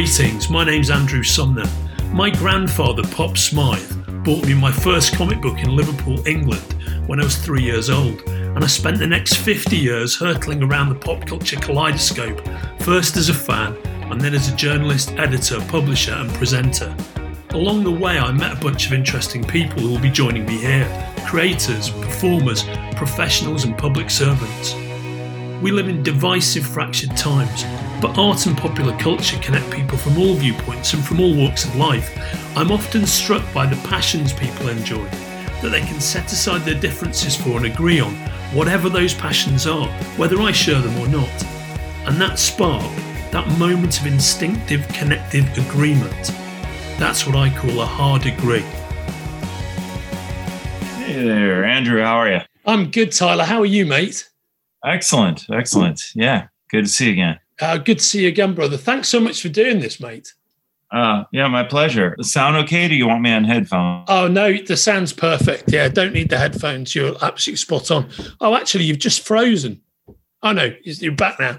Greetings, my name's Andrew Sumner. My grandfather, Pop Smythe, bought me my first comic book in Liverpool, England, when I was three years old, and I spent the next 50 years hurtling around the pop culture kaleidoscope, first as a fan, and then as a journalist, editor, publisher, and presenter. Along the way, I met a bunch of interesting people who will be joining me here creators, performers, professionals, and public servants. We live in divisive, fractured times, but art and popular culture connect people from all viewpoints and from all walks of life. I'm often struck by the passions people enjoy, that they can set aside their differences for and agree on whatever those passions are, whether I share them or not. And that spark, that moment of instinctive, connective agreement, that's what I call a hard agree. Hey there, Andrew. How are you? I'm good, Tyler. How are you, mate? Excellent. Excellent. Yeah. Good to see you again. Uh, good to see you again, brother. Thanks so much for doing this, mate. Uh, yeah, my pleasure. Sound okay? Do you want me on headphones? Oh no, the sound's perfect. Yeah, don't need the headphones. You're absolutely spot on. Oh, actually, you've just frozen. Oh no, you're back now.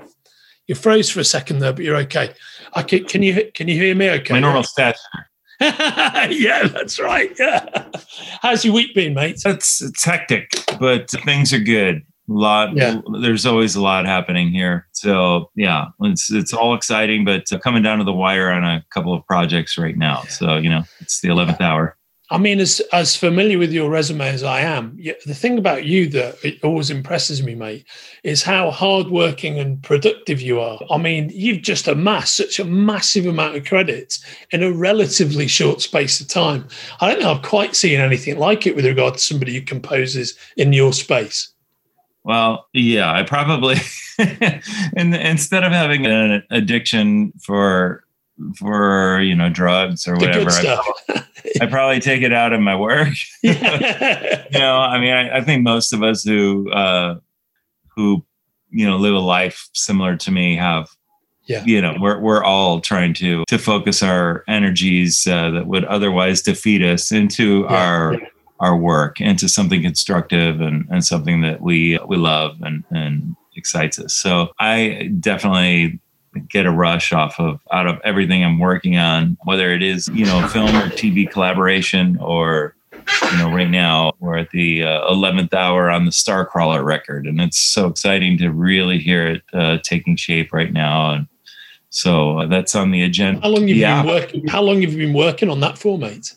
You froze for a second there, but you're okay. I can, can you can you hear me? Okay. My normal stats. yeah, that's right. Yeah. How's your week been, mate? It's it's hectic, but things are good. A lot. Yeah. There's always a lot happening here. So yeah, it's it's all exciting, but coming down to the wire on a couple of projects right now. So you know, it's the eleventh hour. I mean, as as familiar with your resume as I am, the thing about you that it always impresses me, mate, is how hardworking and productive you are. I mean, you've just amassed such a massive amount of credits in a relatively short space of time. I don't know I've quite seen anything like it with regard to somebody who composes in your space. Well, yeah, I probably and instead of having an addiction for for you know drugs or The whatever, I. I probably take it out in my work. yeah. you know, I mean, I, I think most of us who uh, who you know live a life similar to me have Yeah. you know we're we're all trying to to focus our energies uh, that would otherwise defeat us into Yeah, our. Our work into something constructive and and something that we we love and and excites us so i definitely get a rush off of out of everything i'm working on whether it is you know film or tv collaboration or you know right now we're at the uh, 11th hour on the starcrawler record and it's so exciting to really hear it uh, taking shape right now and so uh, that's on the agenda How long have you Yeah. been working? How long have you been working on that for, mate?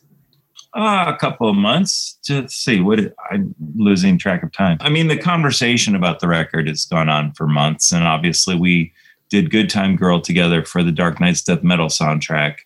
Uh, a couple of months to see what I'm losing track of time. I mean, the conversation about the record has gone on for months, and obviously we did "Good Time Girl" together for the Dark Nights Death Metal soundtrack.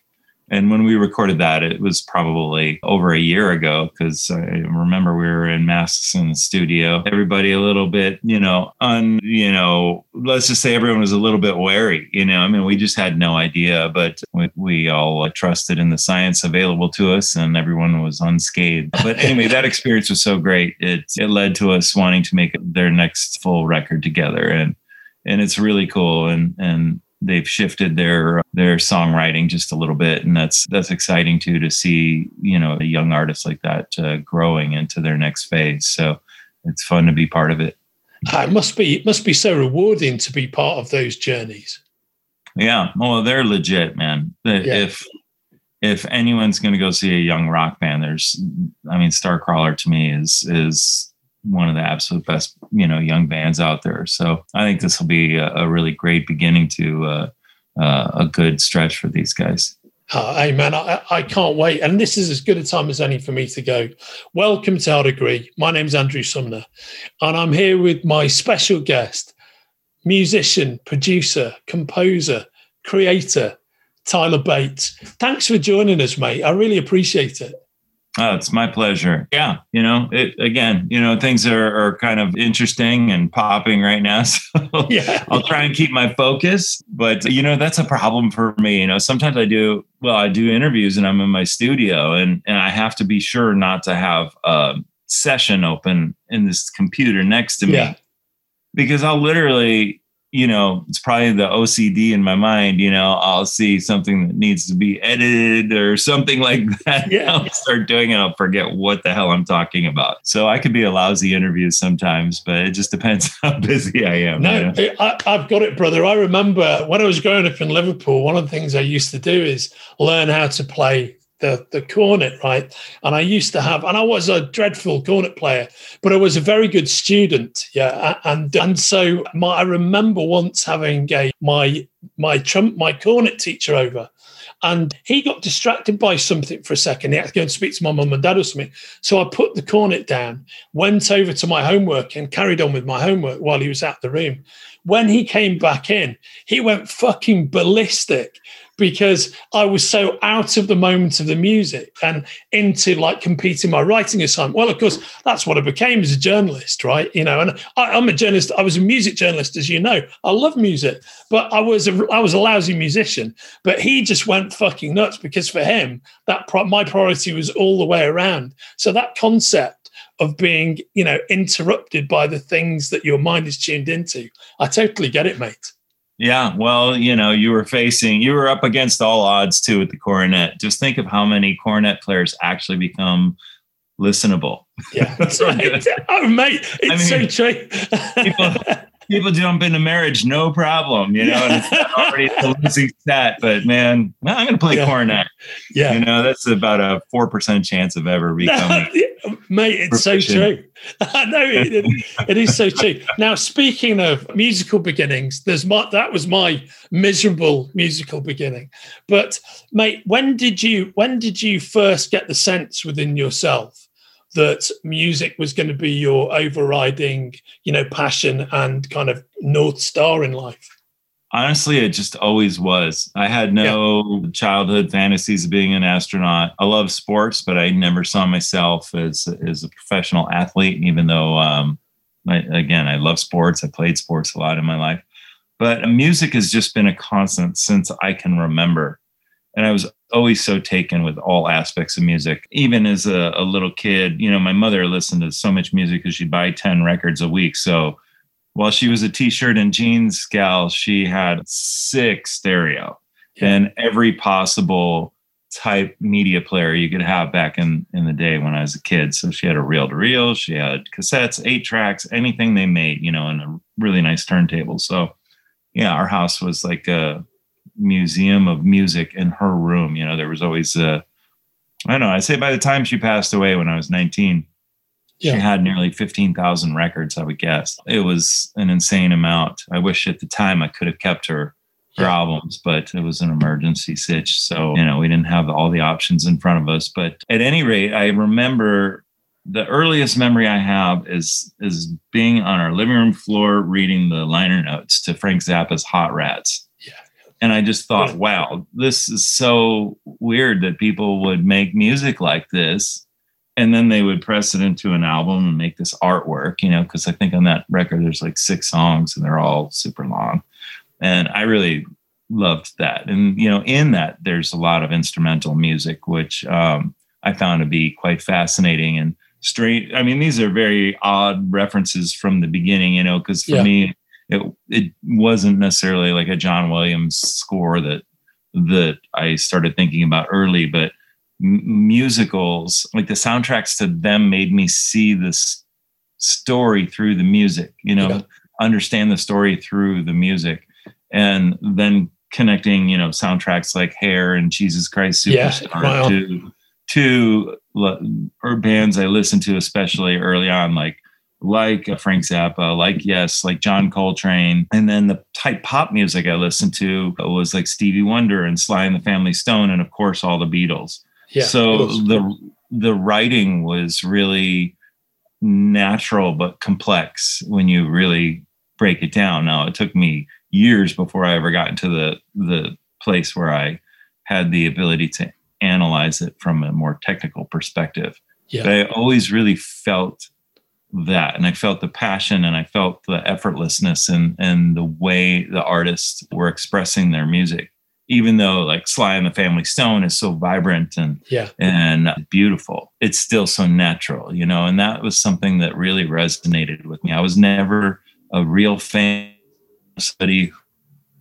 And when we recorded that, it was probably over a year ago because I remember we were in masks in the studio. Everybody a little bit, you know, un, you know, let's just say everyone was a little bit wary. You know, I mean, we just had no idea, but we, we all uh, trusted in the science available to us, and everyone was unscathed. But anyway, that experience was so great. It it led to us wanting to make their next full record together, and and it's really cool. And and they've shifted their their songwriting just a little bit. And that's that's exciting too to see you know a young artist like that uh, growing into their next phase. So it's fun to be part of it. It must be it must be so rewarding to be part of those journeys. yeah. Well they're legit man. The- Yeah. if if anyone's going to go see a young rock band there's i mean starcrawler to me is is one of the absolute best you know young bands out there so i think this will be a, a really great beginning to uh, uh, a good stretch for these guys Oh, hey man, I, I can't wait. And this is as good a time as any for me to go. Welcome to Hard Agree. My name's Andrew Sumner, and I'm here with my special guest, musician, producer, composer, creator, Tyler Bates. Thanks for joining us, mate. I really appreciate it. Oh, it's my pleasure. Yeah, you know, it again, you know, things are, are kind of interesting and popping right now. So Yeah. I'll try and keep my focus. But you know, that's a problem for me. You know, sometimes I do well, I do interviews and I'm in my studio and and I have to be sure not to have a session open in this computer next to me Yeah. because I'll literally you know, it's probably the OCD in my mind. You know, I'll see something that needs to be edited or something like that. Yeah. I'll start doing it. I'll forget what the hell I'm talking about. So I could be a lousy interview sometimes, but it just depends how busy I am. No, you know? I, I've got it, brother. I remember when I was growing up in Liverpool, one of the things I used to do is learn how to play the the cornet, right? And I used to have, and I was a dreadful cornet player, but I was a very good student, yeah. And and so my, I remember once having a my my trump my cornet teacher over, and he got distracted by something for a second. He had to go and speak to my mum and dad or something. So I put the cornet down, went over to my homework, and carried on with my homework while he was out the room. When he came back in, he went fucking ballistic because I was so out of the moment of the music and into like competing my writing assignment. Well, of course, that's what I became as a journalist, right? You know, and I, am a journalist. I was a music journalist, as you know. I love music, but I was a, I was a lousy musician. But he just went fucking nuts because for him, that pro- my priority was all the way around. So that concept of being, you know, interrupted by the things that your mind is tuned into, I totally get it, mate. Yeah, well, you know, you were facing, you were up against all odds too with the cornet. Just think of how many cornet players actually become listenable. Yeah, that's right. oh, mate, it's I mean, so true. people, people jump into marriage, no problem, you know, and it's already a losing stat. But man, I'm going to play yeah. cornet. Yeah, you know, that's about a four percent chance of ever becoming. mate, it's so true. no, it, it is so true. Now, speaking of musical beginnings, there's my that was my miserable musical beginning. But mate, when did you when did you first get the sense within yourself that music was going to be your overriding, you know, passion and kind of north star in life? Honestly, it just always was. I had no yeah. childhood fantasies of being an astronaut. I love sports, but I never saw myself as as a professional athlete. Even though, um, I, again, I love sports. I played sports a lot in my life, but music has just been a constant since I can remember. And I was always so taken with all aspects of music. Even as a, a little kid, you know, my mother listened to so much music because she'd buy ten records a week. So while she was a t-shirt and jeans gal, she had sick stereo yeah. and every possible type media player you could have back in in the day when I was a kid. So she had a reel to reel, she had cassettes, eight tracks, anything they made, you know, and a really nice turntable. So yeah, our house was like a museum of music in her room. You know, there was always a I don't know, I say by the time she passed away when I was 19, yeah. She had nearly 15,000 records, I would guess. It was an insane amount. I wish at the time I could have kept her her yeah. albums, but it was an emergency sitch. So, you know, we didn't have all the options in front of us. But at any rate, I remember the earliest memory I have is is being on our living room floor reading the liner notes to Frank Zappa's Hot Rats. And I just thought, wow, this is so weird that people would make music like this and then they would press it into an album and make this artwork, you know, because I think on that record there's like six songs and they're all super long. And I really loved that. And, you know, in that there's a lot of instrumental music, which um, I found to be quite fascinating and strange. I mean, these are very odd references from the beginning, you know, because for yeah. me, it it wasn't necessarily like a John Williams score that that I started thinking about early, but musicals, like the soundtracks to them made me see this story through the music, you know, yeah. understand the story through the music. And then connecting, you know, soundtracks like Hair and Jesus Christ Superstar yeah, wow. to to or bands I listened to especially early on, like like Frank Zappa, like yes, like John Coltrane, and then the type pop music I listened to was like Stevie Wonder and Sly and the Family Stone, and of course all the Beatles. Yeah, so the the writing was really natural but complex when you really break it down. Now it took me years before I ever got into the the place where I had the ability to analyze it from a more technical perspective. Yeah. But I always really felt that and I felt the passion and I felt the effortlessness and and the way the artists were expressing their music even though like Sly and the Family Stone is so vibrant and yeah. and beautiful, it's still so natural, you know. And that was something that really resonated with me. I was never a real fan somebody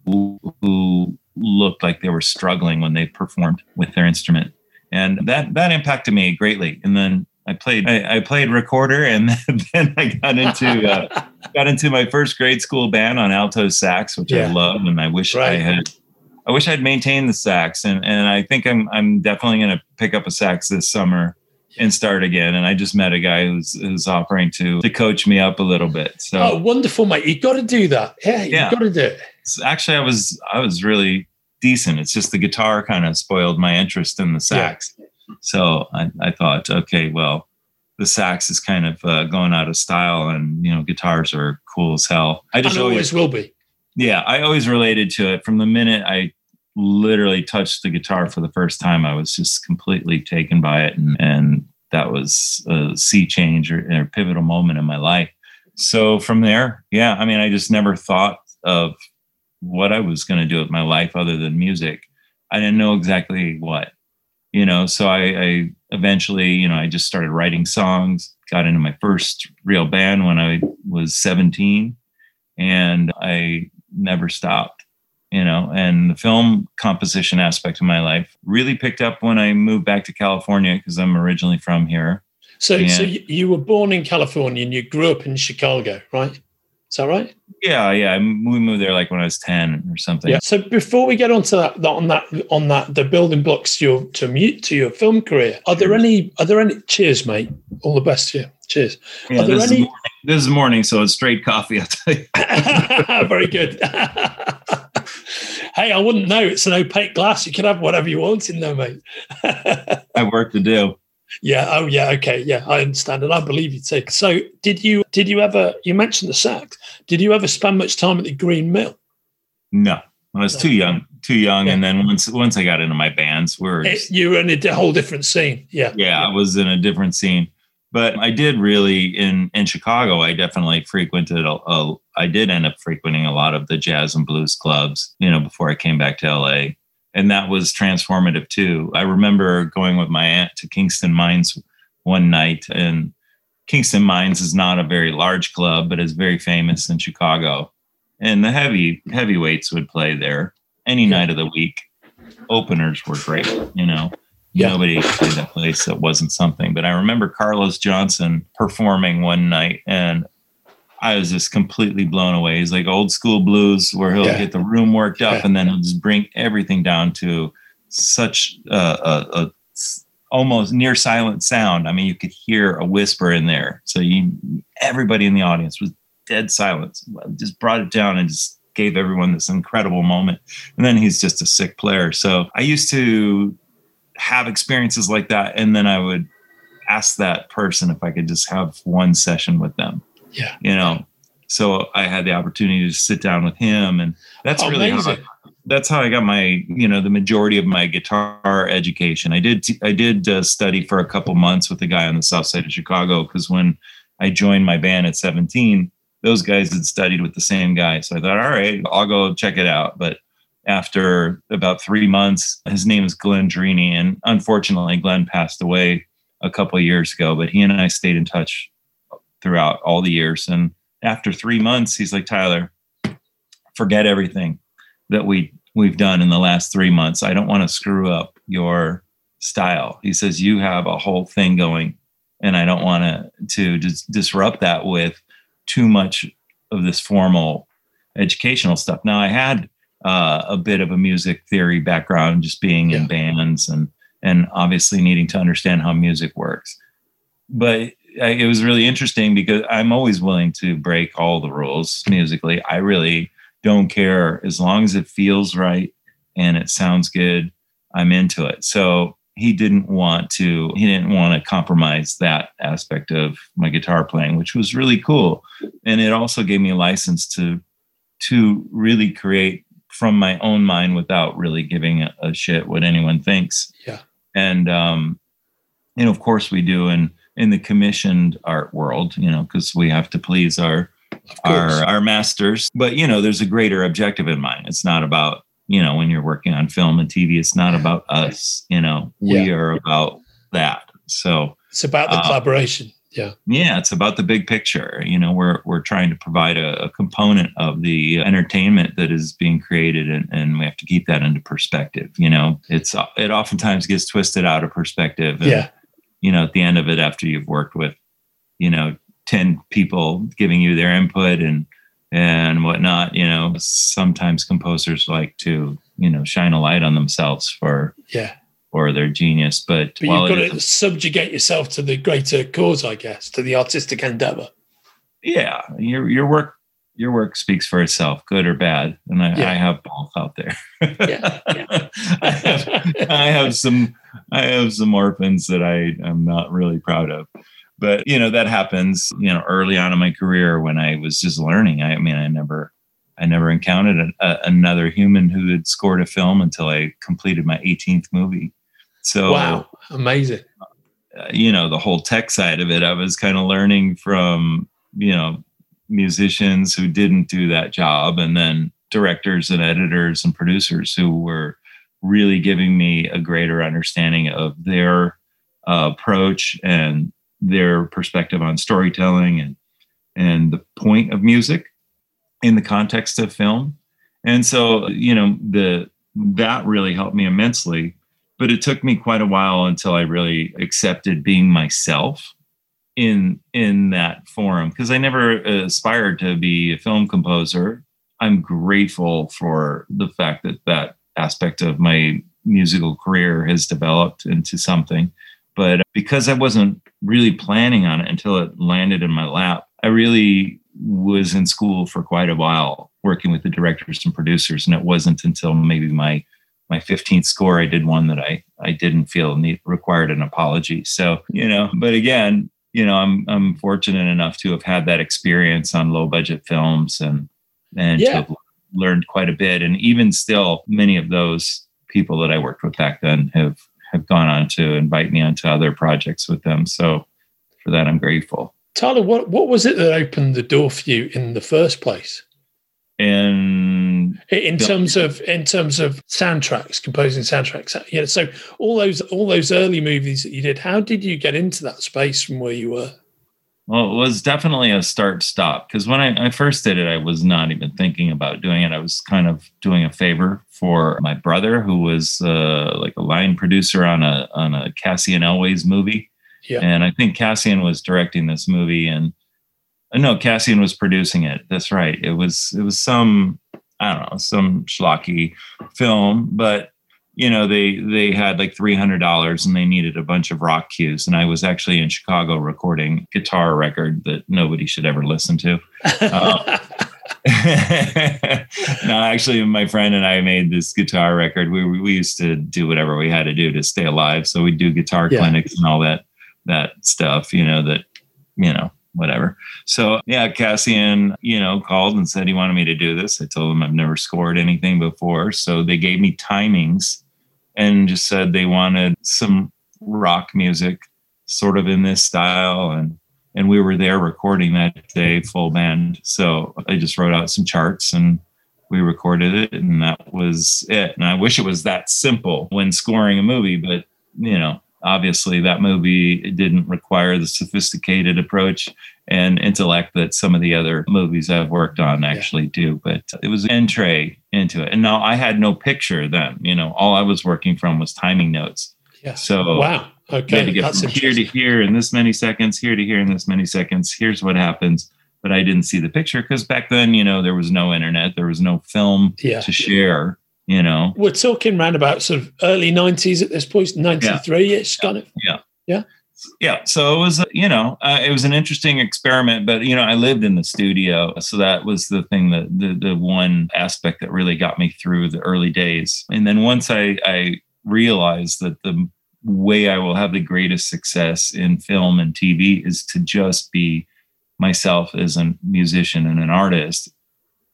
who, who looked like they were struggling when they performed with their instrument. And that that impacted me greatly. And then I played I, I played recorder and then I got into uh, got into my first grade school band on alto sax, which yeah. I love and I wish right. I had I wish I'd maintained the sax and and I think I'm I'm definitely going to pick up a sax this summer and start again. And I just met a guy who's who's offering to to coach me up a little bit. So oh, wonderful, mate! You got to do that. Yeah, you yeah. got to do it. Actually, I was I was really decent. It's just the guitar kind of spoiled my interest in the sax. Yeah. So I, I thought, okay, well, the sax is kind of uh, going out of style, and you know, guitars are cool as hell. I just always, always will be. Yeah, I always related to it from the minute I literally touched the guitar for the first time. I was just completely taken by it, and, and that was a sea change or, or pivotal moment in my life. So from there, yeah, I mean, I just never thought of what I was going to do with my life other than music. I didn't know exactly what, you know. So I, I eventually, you know, I just started writing songs. Got into my first real band when I was 17, and I never stopped you know, and the film composition aspect of my life really picked up when I moved back to California because I'm originally from here. So, and so you were born in California and you grew up in Chicago, right? Is that right? Yeah, yeah. We moved there like when I was ten or something. Yeah. So before we get onto that, on that, on that, the building blocks to your to mute to your film career. Are there any? Are there any? Cheers, mate. All the best to you. Cheers. Yeah, are there this any? Is morning, this is morning, so it's straight coffee. I'll tell you. Very good. hey, I wouldn't know. It's an opaque glass. You can have whatever you want in there, mate. I work to do. Yeah. Oh, yeah. Okay. Yeah, I understand, and I believe you too. So, did you did you ever? You mentioned the sax. Did you ever spend much time at the Green Mill? No, I was no. too young. Too young, yeah. and then once once I got into my bands, we're just, you were in a whole different scene. Yeah. Yeah, yeah. I was in a different scene but I did really in in Chicago. I definitely frequented. A, a, I did end up frequenting a lot of the jazz and blues clubs. You know, before I came back to LA, and that was transformative too. I remember going with my aunt to Kingston Mines one night, and Kingston Mines is not a very large club, but is very famous in Chicago. And the heavy heavyweights would play there any night of the week. Openers were great, you know yeah. nobody played that place that wasn't something. But I remember Carlos Johnson performing one night and I was just completely blown away. He's like old school blues where he'll yeah. get the room worked up yeah. and then he'll just bring everything down to such a, a, a, almost near silent sound. I mean, you could hear a whisper in there. So you, everybody in the audience was dead silence. Just brought it down and just gave everyone this incredible moment. And then he's just a sick player. So I used to have experiences like that and then i would ask that person if i could just have one session with them yeah you know so i had the opportunity to sit down with him and that's oh, really how I, that's how i got my you know the majority of my guitar education i did i did uh, study for a couple months with a guy on the south side of chicago because when i joined my band at 17 those guys had studied with the same guy so i thought all right i'll go check it out but after about three months. His name is Glenn Drini, and unfortunately, Glenn passed away a couple of years ago. But he and I stayed in touch throughout all the years. And after three months, he's like, Tyler, forget everything that we we've done in the last three months. I don't want to screw up your style. He says you have a whole thing going, and I don't want to to dis- disrupt that with too much of this formal educational stuff. Now I had uh, a bit of a music theory background, just being yeah. in bands and and obviously needing to understand how music works. But it was really interesting because I'm always willing to break all the rules musically. I really don't care as long as it feels right and it sounds good. I'm into it. So he didn't want to he didn't want to compromise that aspect of my guitar playing which was really cool and it also gave me a license to to really create from my own mind without really giving a, a shit what anyone thinks. Yeah. And um, and of course we do in in the commissioned art world, you know, because we have to please our our our masters. But you know, there's a greater objective in mind. It's not about you know when you're working on film and TV. It's not about us. You know, we yeah. are about that. So it's about the uh, collaboration. Yeah. Yeah, it's about the big picture. You know, we're we're trying to provide a, a component of the entertainment that is being created and, and we have to keep that into perspective. You know, it's it oftentimes gets twisted out of perspective. And, yeah. You know, at the end of it, after you've worked with, you know, 10 people giving you their input and and whatnot, you know, sometimes composers like to, you know, shine a light on themselves for yeah or their genius. But, but you've got to subjugate yourself to the greater cause, I guess, to the artistic endeavor. Yeah, your your work your work speaks for itself, good or bad, and I, yeah. I have both out there. yeah, yeah. I, have, I have some I have some orphans that I am not really proud of. But you know that happens. You know, early on in my career when I was just learning. I, I mean, I never I never encountered a, a, another human who had scored a film until I completed my 18th movie. So wow, amazing. Uh, you know, the whole tech side of it, I was kind of learning from, you know, musicians who didn't do that job and then directors and editors and producers who were really giving me a greater understanding of their uh, approach and their perspective on storytelling and and the point of music in the context of film and so you know the that really helped me immensely but it took me quite a while until I really accepted being myself in in that forum because I never aspired to be a film composer. I'm grateful for the fact that that aspect of my musical career has developed into something. But because I wasn't really planning on it until it landed in my lap, I really was in school for quite a while working with the directors and producers. And it wasn't until maybe my my 15th score, I did one that I I didn't feel need, required an apology. So you know, but again, you know, I'm I'm fortunate enough to have had that experience on low budget films and and yeah. to have learned quite a bit. And even still, many of those people that I worked with back then have have gone on to invite me onto other projects with them. So for that, I'm grateful. Tyler, what what was it that opened the door for you in the first place? in in terms of in terms of soundtracks composing soundtracks uh, yeah so all those all those early movies that you did how did you get into that space from where you were well it was definitely a start stop because when I, I first did it i was not even thinking about doing it i was kind of doing a favor for my brother who was uh, like a line producer on a on a cassian Elwes movie yeah. and i think cassian was directing this movie and no, Cassian was producing it. That's right. It was it was some I don't know some schlocky film, but you know they they had like three hundred dollars and they needed a bunch of rock cues, and I was actually in Chicago recording guitar record that nobody should ever listen to. Uh, no, actually, my friend and I made this guitar record. We we used to do whatever we had to do to stay alive. So we do guitar yeah. clinics and all that that stuff. You know that you know whatever. So yeah, Cassian, you know, called and said he wanted me to do this. I told him I've never scored anything before. So they gave me timings and just said they wanted some rock music sort of in this style. And and we were there recording that day full band. So i just wrote out some charts and we recorded it and that was it. And i wish it was that simple when scoring a movie but you know obviously that movie didn't require the sophisticated approach and intellect that some of the other movies I've worked on actually yeah. do. But it was an entree into it. And now I had no picture then. You know, all I was working from was timing notes. Yeah. So wow. Okay. To get That's from here to here in this many seconds, here to here in this many seconds. Here's what happens. But I didn't see the picture because back then, you know, there was no internet, there was no film yeah. to share you know we're talking around about sort of early 90s at this point 93 yeah. it's kind of yeah yeah yeah so it was you know uh, it was an interesting experiment but you know i lived in the studio so that was the thing that the, the one aspect that really got me through the early days and then once i i realized that the way i will have the greatest success in film and tv is to just be myself as a musician and an artist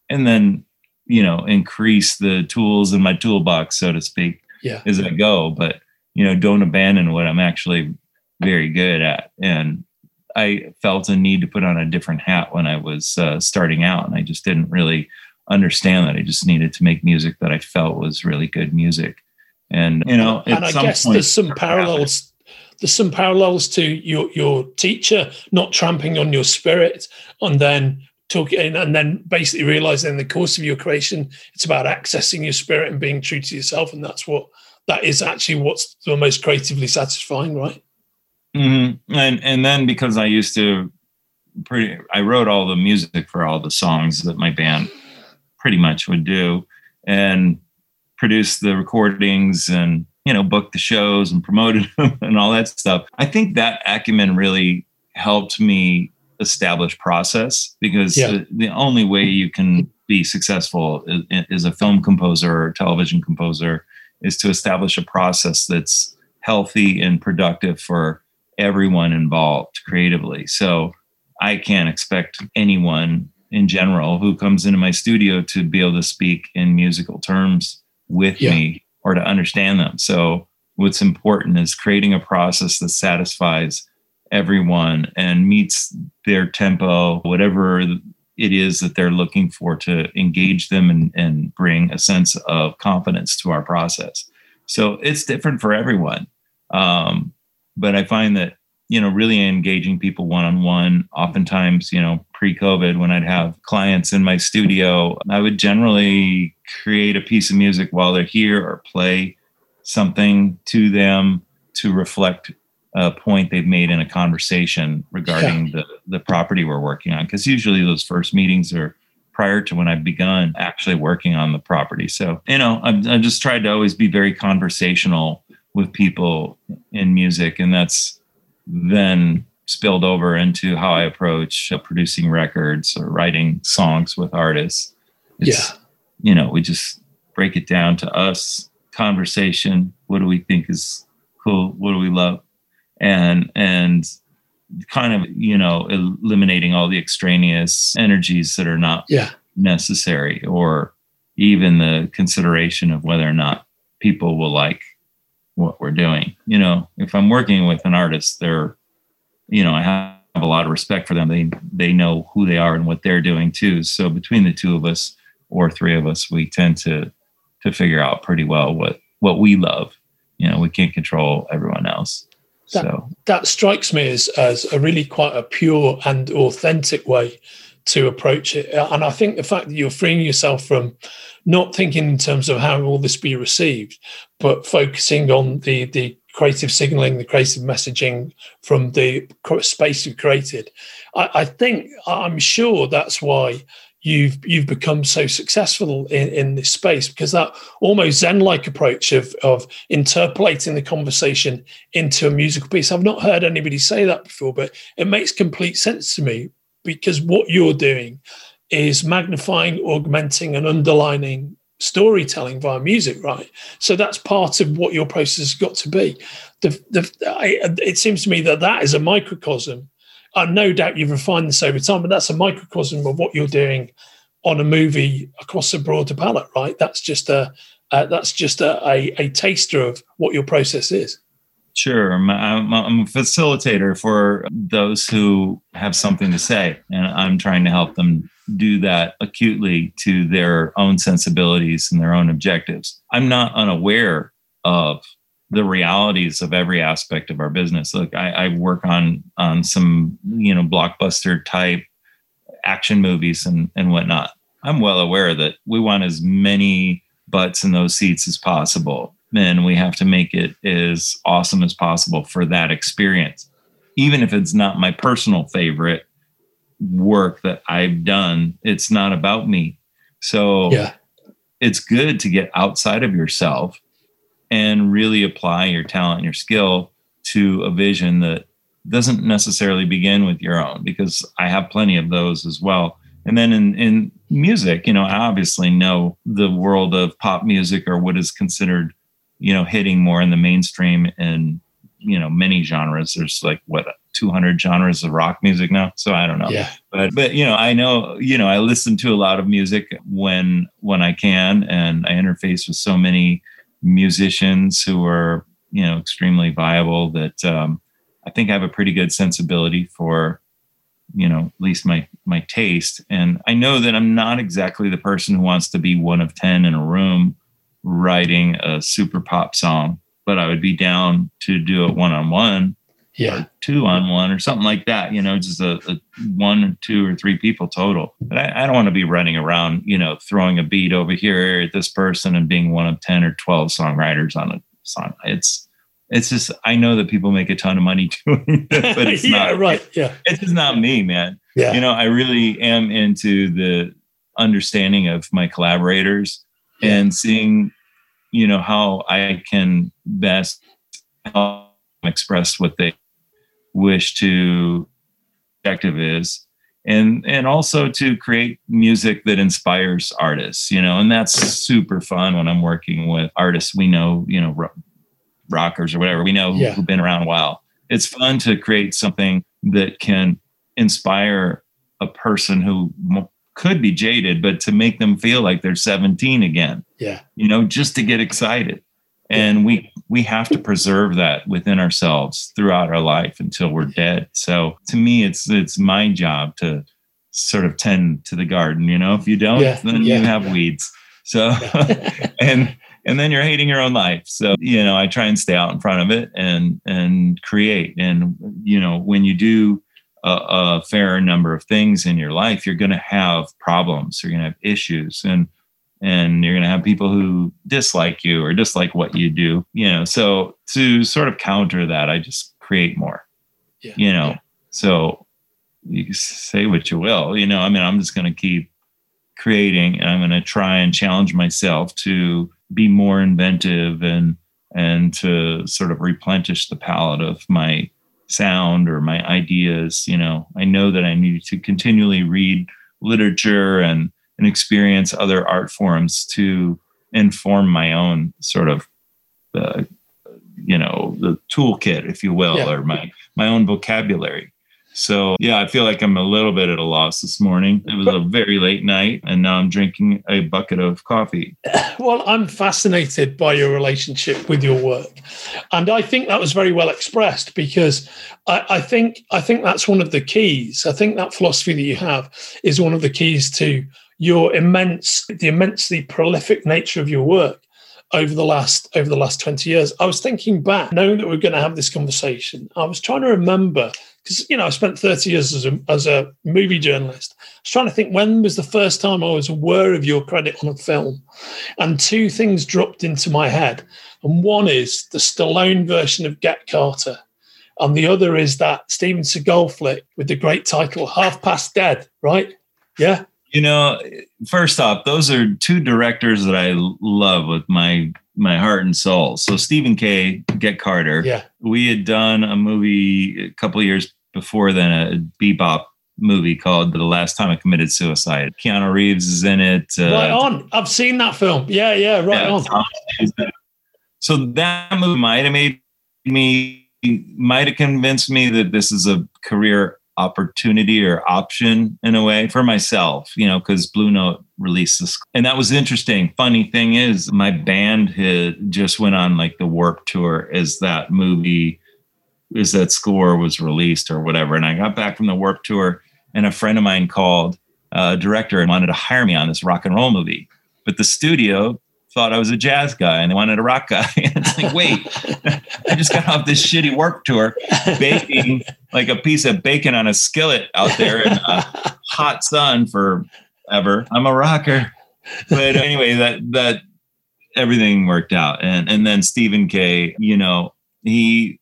and then you know increase the tools in my toolbox so to speak yeah. as i go but you know don't abandon what i'm actually very good at. And i felt a need to put on a different hat when i was uh, starting out and i just didn't really understand that. I just needed to make music that i felt was really good music. And you know and i guess point, there's some parallels there's some parallels to your your teacher not tramping on your spirit and then talking and then basically realizing in the course of your creation it's about accessing your spirit and being true to yourself and that's what that is actually what's the most creatively satisfying right mm-hmm. and and then because i used to pretty i wrote all the music for all the songs that my band pretty much would do and produce the recordings and you know booked the shows and promoted them and all that stuff i think that acumen really helped me establish process because yeah. the, the, only way you can be successful as a film composer or television composer is to establish a process that's healthy and productive for everyone involved creatively so i can't expect anyone in general who comes into my studio to be able to speak in musical terms with yeah. me or to understand them. So what's important is creating a process that satisfies everyone and meets their tempo, whatever it is that they're looking for to engage them and, and bring a sense of confidence to our process. So it's different for everyone. Um, but I find that, you know, really engaging people one on one, oftentimes, you know, pre COVID, when I'd have clients in my studio, I would generally create a piece of music while they're here or play something to them to reflect a point they've made in a conversation regarding yeah. the, the property we're working on. Because usually those first meetings are prior to when I've begun actually working on the property. So, you know, I've, I've just tried to always be very conversational with people in music. And that's then spilled over into how I approach uh, producing records or writing songs with artists. It's, yeah. You know, we just break it down to us, conversation. What do we think is cool? What do we love? And, and, kind of you know eliminating all the extraneous energies that are not yeah. necessary or even the consideration of whether or not people will like what we're doing you know if i'm working with an artist they're you know, I have a lot of respect for them. They they know who they are and what they're doing too. So between the two of us or three of us, we tend to to figure out pretty well what what we love. You know, we can't control everyone else. That, so that strikes me as as a really quite a pure and authentic way to approach it. Uh, and I think the fact that you're freeing yourself from not thinking in terms of how will this be received, but focusing on the the creative signaling, the creative messaging from the space you've created. I, I, think I'm sure that's why you've you've become so successful in, in this space because that almost zen-like approach of of interpolating the conversation into a musical piece. I've not heard anybody say that before, but it makes complete sense to me because what you're doing is magnifying, augmenting, and underlining storytelling via music, right? So that's part of what your process has got to be. The, the, I, it seems to me that that is a microcosm. And no doubt you've refined this over time, but that's a microcosm of what you're doing on a movie across a broader palette, right? That's just a uh, that's just a, a, a taster of what your process is. Sure. I'm, I'm, a facilitator for those who have something to say, and I'm trying to help them do that acutely to their own sensibilities and their own objectives. I'm not unaware of the realities of every aspect of our business. Look, I, I work on on some you know blockbuster type action movies and and whatnot. I'm well aware that we want as many butts in those seats as possible then we have to make it as awesome as possible for that experience. Even if it's not my personal favorite work that I've done, it's not about me. So yeah. it's good to get outside of yourself and really apply your talent and your skill to a vision that doesn't necessarily begin with your own because I have plenty of those as well. And then in, in music, you know, I obviously know the world of pop music or what is considered you know hitting more in the mainstream in you know many genres. There's like what 200 genres of rock music now? So i don't know. Yeah. but but you know i know you know i listen to a lot of music when when i can and i interface with so many musicians who are you know extremely viable that um, i think i have a pretty good sensibility for you know at least my my taste. And i know that i'm not exactly the person who wants to be one of 10 in a room writing a super pop song but I would be down to do it one on one yeah. two on one or something like that you know just a, a one or two or three people total. But I, I don't want to be running around you know throwing a beat over here at this person and being one of 10 or 12 songwriters on a song. It's it's just i know that people make a ton of money doing it but it's yeah not right yeah. It's just not me man. Yeah. You know i really am into the understanding of my collaborators Yeah. and seeing you know how i can best help express what they wish to objective is and and also to create music that inspires artists you know and that's super fun when i'm working with artists we know you know ro- rockers or whatever we know Yeah. who've been around a while it's fun to create something that can inspire a person who could be jaded but to make them feel like they're 17 again. Yeah. You know just to get excited. And we we have to preserve that within ourselves throughout our life until we're dead. So to me it's it's my job to sort of tend to the garden you know? If you don't Yeah, then yeah. you have weeds. So and and then you're hating your own life. So you know i try and stay out in front of it and and create. And you know when you do a, a fair number of things in your life you're going to have problems you're going to have issues and and you're going to have people who dislike you or dislike what you do you know so to sort of counter that i just create more Yeah. you know Yeah. so you say what you will you know i mean i'm just going to keep creating and i'm going to try and challenge myself to be more inventive and and to sort of replenish the palette of my sound or my ideas you know i know that i need to continually read literature and and experience other art forms to inform my own sort of uh, you know the toolkit if you will Yeah. or my my own vocabulary so yeah i feel like i'm a little bit at a loss this morning it was a very late night and now i'm drinking a bucket of coffee Well, I'm fascinated by your relationship with your work, and I think that was very well expressed because I, I think I think that's one of the keys. I think that philosophy that you have is one of the keys to your immense, the immensely prolific nature of your work over the last over the last 20 years. I was thinking back, knowing that we are going to have this conversation. I was trying to remember because you know I spent 30 years as a as a movie journalist. I was trying to think when was the first time I was aware of your credit on a film, and two things dropped into my head, and one is the Stallone version of Get Carter, and the other is that Steven Seagal flick with the great title Half Past Dead. Right? Yeah. you know first off those are two directors that i love with my my heart and soul so stephen Kay get carter Yeah. we had done a movie a couple of years before then a bebop movie called the last time i committed suicide keanu reeves is in it uh, right on. I've seen that film. Yeah. Yeah. Right yeah, on. Tom Hanks is in it. so that movie might have made me might have convinced me that this is a career opportunity or option in a way for myself you know because blue note released this. And that was interesting. Funny thing is my band had just went on like the Warped Tour as that movie is that score was released or whatever. And i got back from the Warped Tour and a friend of mine called uh, director and wanted to hire me on this rock and roll movie. But the studio thought I was a jazz guy and they wanted a rock guy. And it's like, wait, I just got off this shitty work tour baking like a piece of bacon on a skillet out there in a hot sun for ever. I'm a rocker. But anyway, that that everything worked out. And and then Stephen Kay, you know, he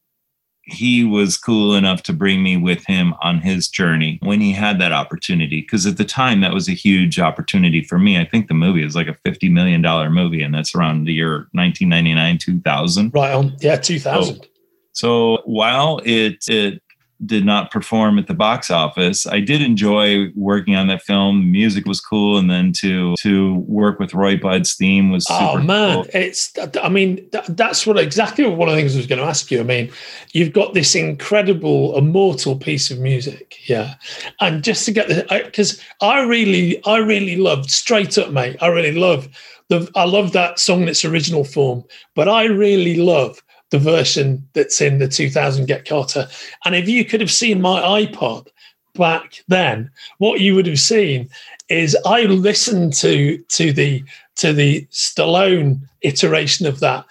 he was cool enough to bring me with him on his journey when he had that opportunity. Because at the time, that was a huge opportunity for me. I think the movie is like a $50 million movie, and that's around the year 1999, 2000. Right on. Yeah. 2000. So while it, it did not perform at the box office, I did enjoy working on that film. The music was cool. And then to to work with Roy Budd's theme was oh, super Oh man, cool. it's. I mean, that, that's what exactly one of the things I was going to ask you. I mean, you've got this incredible, immortal piece of music, yeah, and just to get the because I really, I really loved straight up, mate. I really love the. I love that song in its original form, but I really love the version that's in the 2000 Get Carter. And if you could have seen my iPod back then, what you would have seen is I listened to to the to the Stallone iteration of that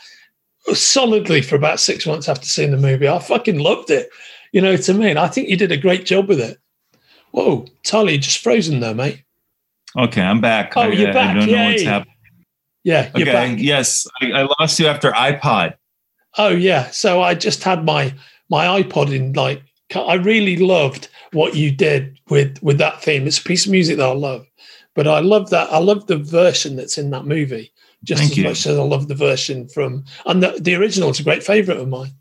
solidly for about six months after seeing the movie. I fucking loved it. You know what I mean? I think you did a great job with it. Whoa, Tolly, just frozen there, mate. Okay, I'm back. Oh, you're I, back. I don't Yay. know what's happening. Yeah, you're Okay, back. yes, I, I lost you after iPod. Oh yeah. So I just had my my iPod in like I really loved what you did with with that theme. It's a piece of music that I love. But I love that I love the version that's in that movie just Thank as you. much as I love the version from and the, the original is a great favorite of mine.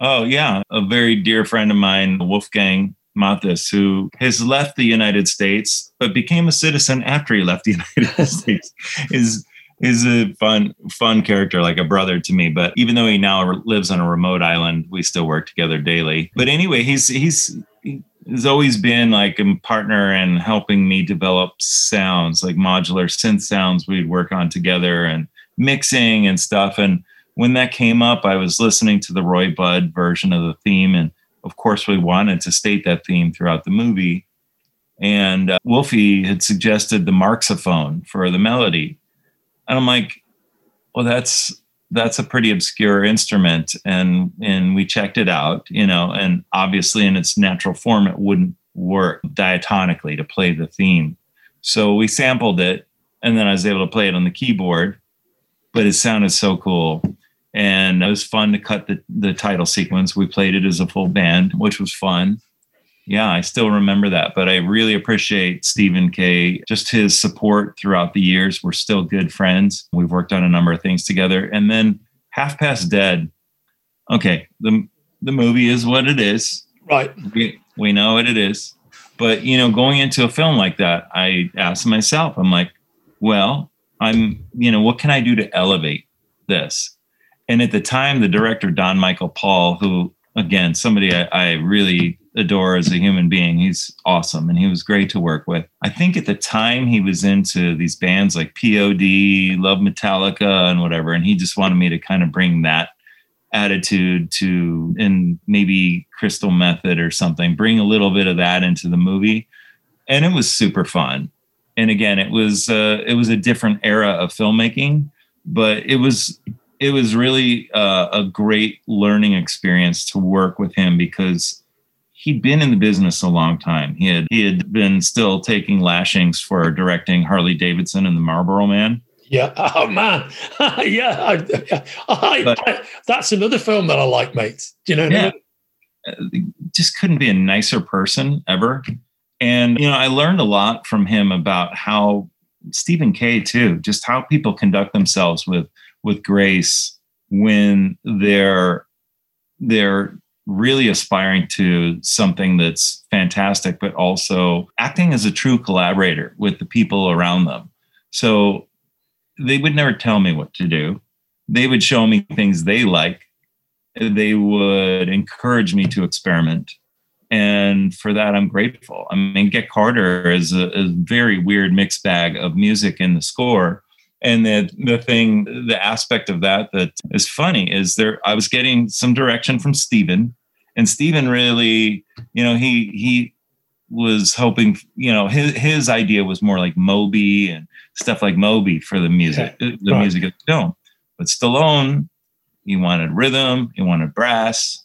Oh yeah, a very dear friend of mine, Wolfgang Mathis, who has left the United States but became a citizen after he left the United States, is is a fun fun character, like a brother to me. But even though he now lives on a remote island, we still work together daily. But anyway, he's he's he's always been like a partner and helping me develop sounds like modular synth sounds we'd work on together and mixing and stuff and when that came up, I was listening to the Roy Budd version of the theme. And of course, we wanted to state that theme throughout the movie. And uh, Wolfie had suggested the marxophone for the melody. And I'm like, well, that's that's a pretty obscure instrument. And and we checked it out, you know, and obviously in its natural form, it wouldn't work diatonically to play the theme. So we sampled it, and then I was able to play it on the keyboard. But it sounded so cool and it was fun to cut the, the title sequence. We played it as a full band, which was fun. Yeah, I still remember that, but I really appreciate Stephen Kay. Just his support throughout the years. We're still good friends. We've worked on a number of things together. And then Half Past Dead. Okay, the the movie is what it is. Right. We we know what it is. But you know, going into a film like that, I asked myself, I'm like, well, I'm, you know, what can I do to elevate this? And at the time, the director, Don Michael Paul, who, again, somebody I, I really adore as a human being, he's awesome and he was great to work with. I think at the time he was into these bands like POD, Love Metallica, and whatever. And he just wanted me to kind of bring that attitude to, and maybe Crystal Method or something, bring a little bit of that into the movie. And it was super fun and again it was uh, it was a different era of filmmaking but it was it was really uh, a great learning experience to work with him because he'd been in the business a long time he had he had been still taking lashings for directing harley davidson and the marlboro man Yeah. Oh man. yeah. I, I, But- that's another film that I like, mate. Do you know? what I mean? Uh, just couldn't be a nicer person ever. And you know, I learned a lot from him about how Stephen Kay. too, just how people conduct themselves with with grace when they're they're really aspiring to something that's fantastic, but also acting as a true collaborator with the people around them. So they would never tell me what to do. They would show me things they like they would encourage me to experiment. And for that, I'm grateful. I mean, Get Carter is a, a very weird mixed bag of music in the score. And the, the thing, the aspect of that that is funny is there, I was getting some direction from Stephen, and Stephen really, you know, he, he, was hoping, you know, his his idea was more like Moby and stuff like Moby for the music, the right. music of the film. But Stallone, he wanted rhythm, he wanted brass.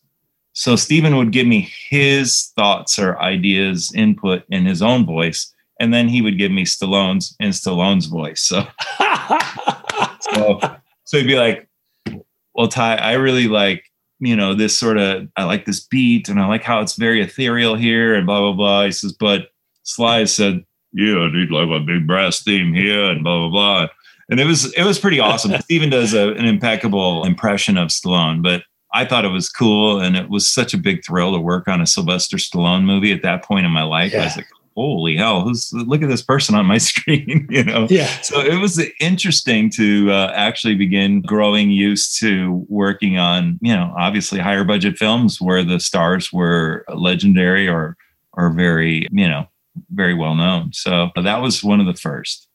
So Stephen would give me his thoughts or ideas, input in his own voice, and then he would give me Stallone's in Stallone's voice. So, so, so he'd be like, "Well, Ty, I really like you know this sort of I like this beat, and I like how it's very ethereal here, and blah blah blah." He says, "But Sly said, yeah, I need like a big brass theme here, and blah blah blah." and it was it was pretty awesome. Stephen does a, an impeccable impression of Stallone, but I thought it was cool, and it was such a big thrill to work on a Sylvester Stallone movie at that point in my life. I Yeah. was like, "Holy hell! Who's look at this person on my screen?" you know. yeah. So it was interesting to uh, actually begin growing used to working on, you know, obviously higher budget films where the stars were legendary or or very, you know, very well known. So that was one of the first.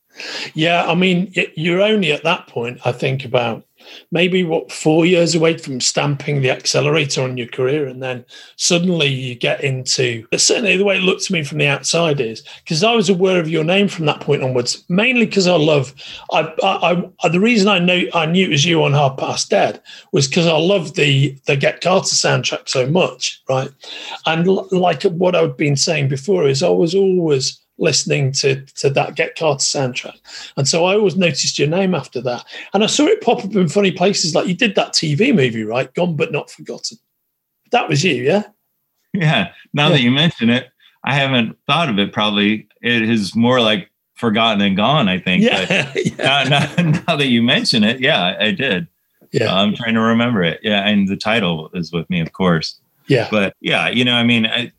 Yeah, I mean, you're only at that point, I think, about maybe what four years away from stamping the accelerator on your career, and then suddenly you get into certainly the way it looked to me from the outside is because I was aware of your name from that point onwards, mainly because I love. I, I, I, the reason I know I knew it was you on Half Past Dead was because I love the the Get Carter soundtrack so much, right? And like what I've been saying before is I was always listening to to that Get Carter soundtrack. And so I always noticed your name after that. And I saw it pop up in funny places like you did that TV movie, right? Gone but not forgotten. That was you, yeah? Yeah. Now yeah. that you mention it, I haven't thought of it probably. It is more like forgotten and gone, I think. Yeah. yeah. Now, now, now, that you mention it, yeah, I did. Yeah. Uh, I'm trying to remember it. Yeah. And the title is with me, of course. Yeah. But yeah, you know, I mean, I,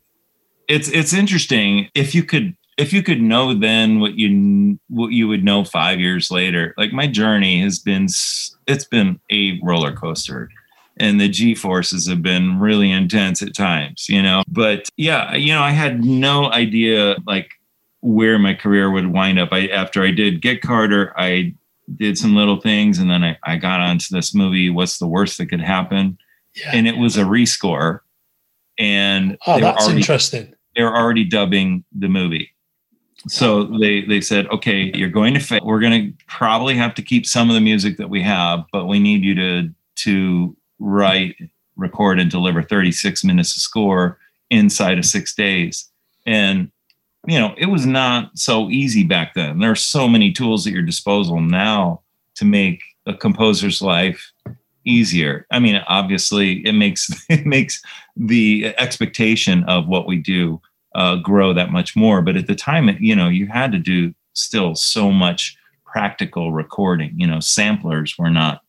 it's it's interesting if you could if you could know then what you what you would know five years later like my journey has been it's been a roller coaster. And the g forces have been really intense at times you know? But yeah you know i had no idea like where my career would wind up. I after i did get carter i did some little things and then i, I got onto this movie what's the worst that could happen? Yeah. and it was a rescore and oh that's already, interesting. they're already dubbing the movie so they they said, okay, you're going to fail. We're going to probably have to keep some of the music that we have, but we need you to to write, record, and deliver 36 minutes of score inside of six days. And you know, it was not so easy back then. There are so many tools at your disposal now to make a composer's life easier. I mean, obviously, it makes it makes the expectation of what we do uh, grow that much more. But at the time, you know, you had to do still so much practical recording. You know, samplers were not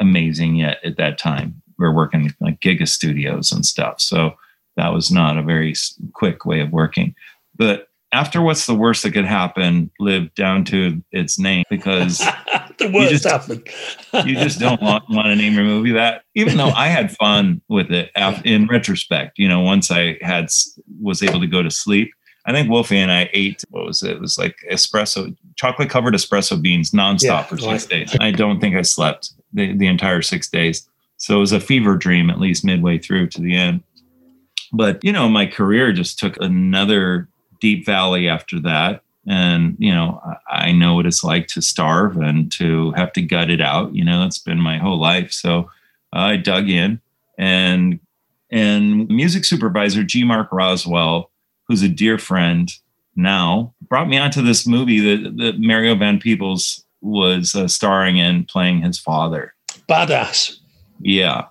amazing yet at that time. We are working like Giga Studios and stuff. So that was not a very quick way of working. But after what's the worst that could happen lived down to its name because the worst you just, happened. you just don't want, want to name your movie that, even though I had fun with it in retrospect. You know, once I had was able to go to sleep, I think Wolfie and I ate what was it? It was like espresso, chocolate covered espresso beans nonstop yeah, for six right. days. I don't think I slept the, the entire six days. So it was a fever dream, at least midway through to the end. But you know, my career just took another deep valley after that. And you know i know what it's like to starve and to have to gut it out. You know that's been my whole life. So i dug in and and music supervisor g. Marq roswell who's a dear friend now brought me onto this movie that, that mario van peebles was uh, starring in playing his father. Badass. Yeah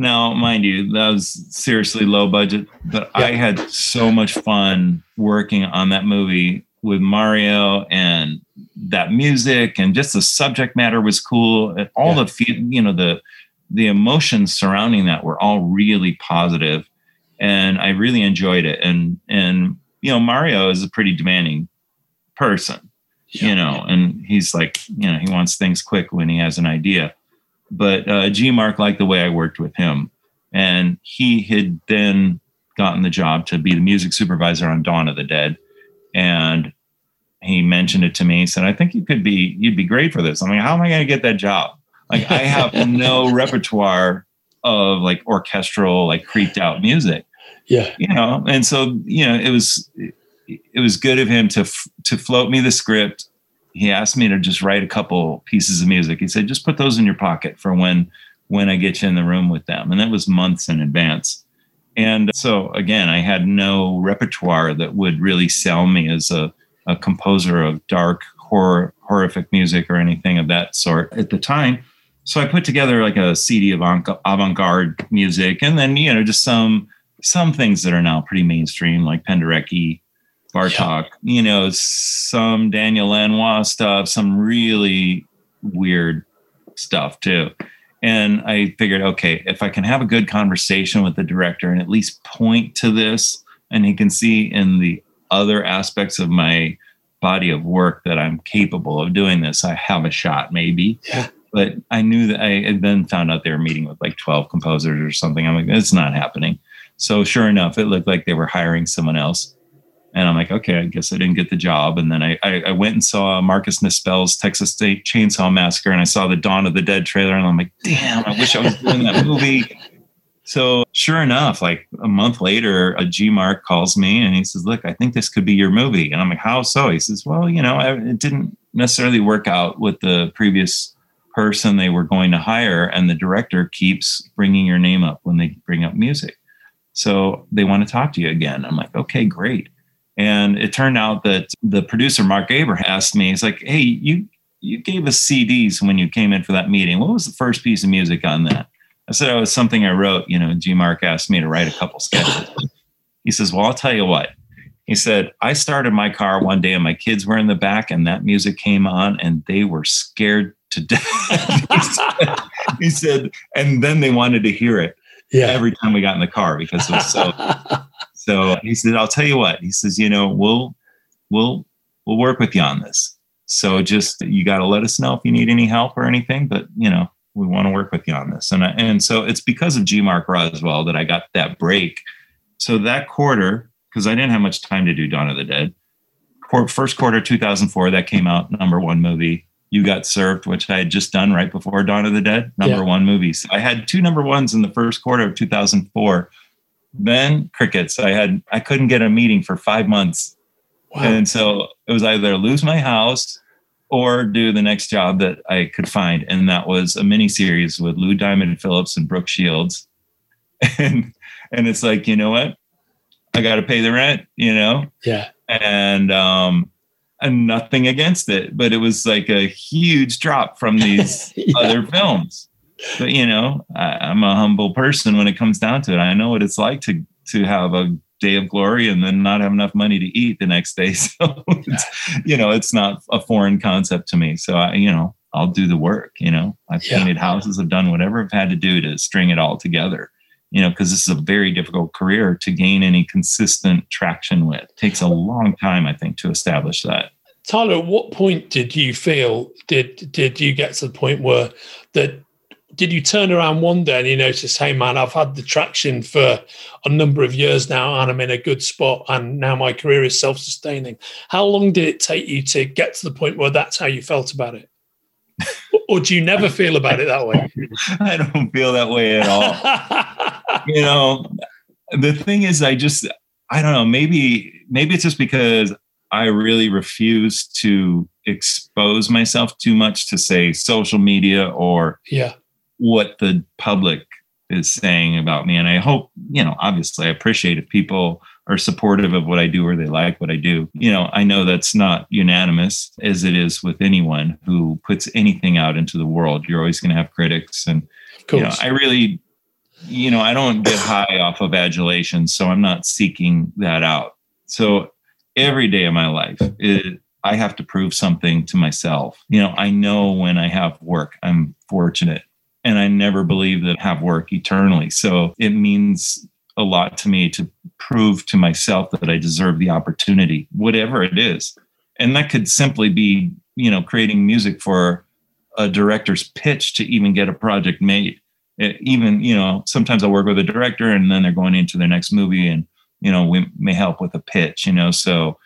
now, mind you, that was seriously low budget, but yeah. I had so much fun working on that movie with Mario and that music and just the subject matter was cool. And all yeah. the you know the the emotions surrounding that were all really positive, and I really enjoyed it. And and you know Mario is a pretty demanding person, yeah. you know, and he's like you know he wants things quick when he has an idea but uh, G Marq liked the way I worked with him, and he had then gotten the job to be the music supervisor on Dawn of the Dead, and he mentioned it to me. He said, "I think you could be you'd be great for this." I'm like, "How am I going to get that job? Like, I have no repertoire of like orchestral, like creeped out music." Yeah, you know, and so you know, it was it was good of him to to float me the script he asked me to just write a couple pieces of music. He said, just put those in your pocket for when when I get you in the room with them. And that was months in advance. And so again, I had no repertoire that would really sell me as a, a composer of dark horror horrific music or anything of that sort at the time. So I put together like a CD of avant-garde music and then, you know, just some some things that are now pretty mainstream like Penderecki Bartok, yeah. you know, some Daniel Lanois stuff, some really weird stuff too. And I figured, okay, if I can have a good conversation with the director and at least point to this, and he can see in the other aspects of my body of work that I'm capable of doing this, I have a shot, maybe. Yeah. But I knew that I had then found out they were meeting with like 12 composers or something. I'm like, it's not happening. So sure enough, it looked like they were hiring someone else And I'm like, okay, I guess I didn't get the job. And then I, I, I went and saw Marcus Nispel's Texas State Chainsaw Massacre, and I saw the Dawn of the Dead trailer, and I'm like, damn, I wish I was doing that movie. So sure enough, like a month later, a G Marq calls me and he says, "Look, I think this could be your movie." And I'm like, "How so?" He says, "Well, you know, it didn't necessarily work out with the previous person they were going to hire, and the director keeps bringing your name up when they bring up music, so they want to talk to you again." I'm like, "Okay, great." And it turned out that the producer Marc Abraham asked me, he's like, "Hey, you you gave us CDs when you came in for that meeting. What was the first piece of music on that?" I said oh, it was something I wrote. You know, G Marq asked me to write a couple sketches. He says, "Well, I'll tell you what." He said, "I started my car one day and my kids were in the back, and that music came on, and they were scared to death." he, said, he said, and then they wanted to hear it yeah. every time we got in the car because it was so So he said, I'll tell you what. He says, you know, we'll we'll we'll work with you on this. So just you got to let us know if you need any help or anything. But you know, we want to work with you on this. And I, and so it's because of G Marq Roswell that I got that break. So that quarter, because I didn't have much time to do Dawn of the Dead. First quarter 2004, that came out number one movie. You Got Served, which I had just done right before Dawn of the Dead, number yeah. one So I had two number ones in the first quarter of 2004 then crickets. I had I couldn't get a meeting for five months, wow. and so it was either lose my house or do the next job that I could find, and that was a mini series with Lou Diamond Phillips and Brooke Shields, and and it's like you know what, I got to pay the rent, you know, yeah, and um, and nothing against it, but it was like a huge drop from these yeah. other films but you know, I, am a humble person when it comes down to it. I know what it's like to to have a day of glory and then not have enough money to eat the next day. So, you know, it's not a foreign concept to me. So I, you know, I'll do the work. You know, I've yeah. painted houses, I've done whatever I've had to do to string it all together. You know, because this is a very difficult career to gain any consistent traction with. It takes a long time, I think, to establish that. Tyler, at what point did you feel did did you get to the point where that did you turn around one day and you notice, hey man, I've had the traction for a number of years now and I'm in a good spot and now my career is self-sustaining. How long did it take you to get to the point where that's how you felt about it? or do you never feel about it that way? I don't feel that way at all. you know, the thing is I just I don't know, maybe maybe it's just because I really refuse to expose myself too much to say social media or yeah what the public is saying about me. And I hope, you know, obviously I appreciate if people are supportive of what I do or they like what I do. You know, I know that's not unanimous as it is with anyone who puts anything out into the world. You're always going to have critics. And, you know, I really, you know, I don't get high off of adulation. So I'm not seeking that out. So every day of my life, it, I have to prove something to myself. You know, I know when I have work, I'm fortunate and I never believe that I have work eternally. So it means a lot to me to prove to myself that I deserve the opportunity, whatever it is. And that could simply be, you know, creating music for a director's pitch to even get a project made. It, even, you know, sometimes I work with a director and then they're going into their next movie and, you know, we may help with a pitch, you know, so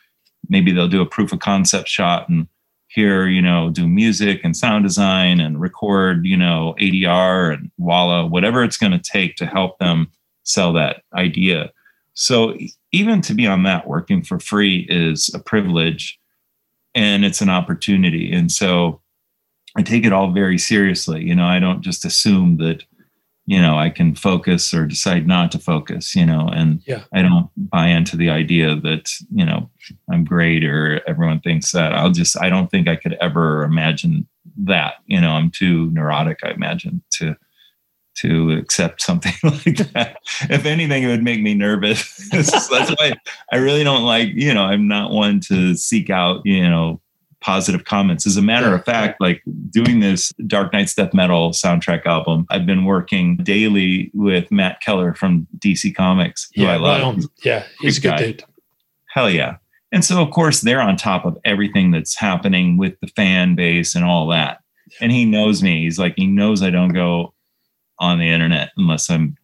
maybe they'll do a proof of concept shot and here, you know, do music and sound design and record, you know, ADR and Walla, whatever it's going to take to help them sell that idea. So even to be on that working for free is a privilege and it's an opportunity. And so I take it all very seriously. You know, I don't just assume that you know i can focus or decide not to focus you know and yeah. i don't buy into the idea that you know i'm great or everyone thinks that. I'll just i don't think i could ever imagine that you know i'm too neurotic i imagine to to accept something like that. If anything it would make me nervous. That's why i really don't like you know i'm not one to seek out you know positive comments. As a matter of fact, like doing this Dark Nights Death Metal soundtrack album, I've been working daily with Matt Keller from DC Comics, who yeah, I love. Right yeah, he's a good dude. Hell yeah. And so, of course, they're on top of everything that's happening with the fan base and all that. And he knows me. He's like, he knows I don't go on the internet unless I'm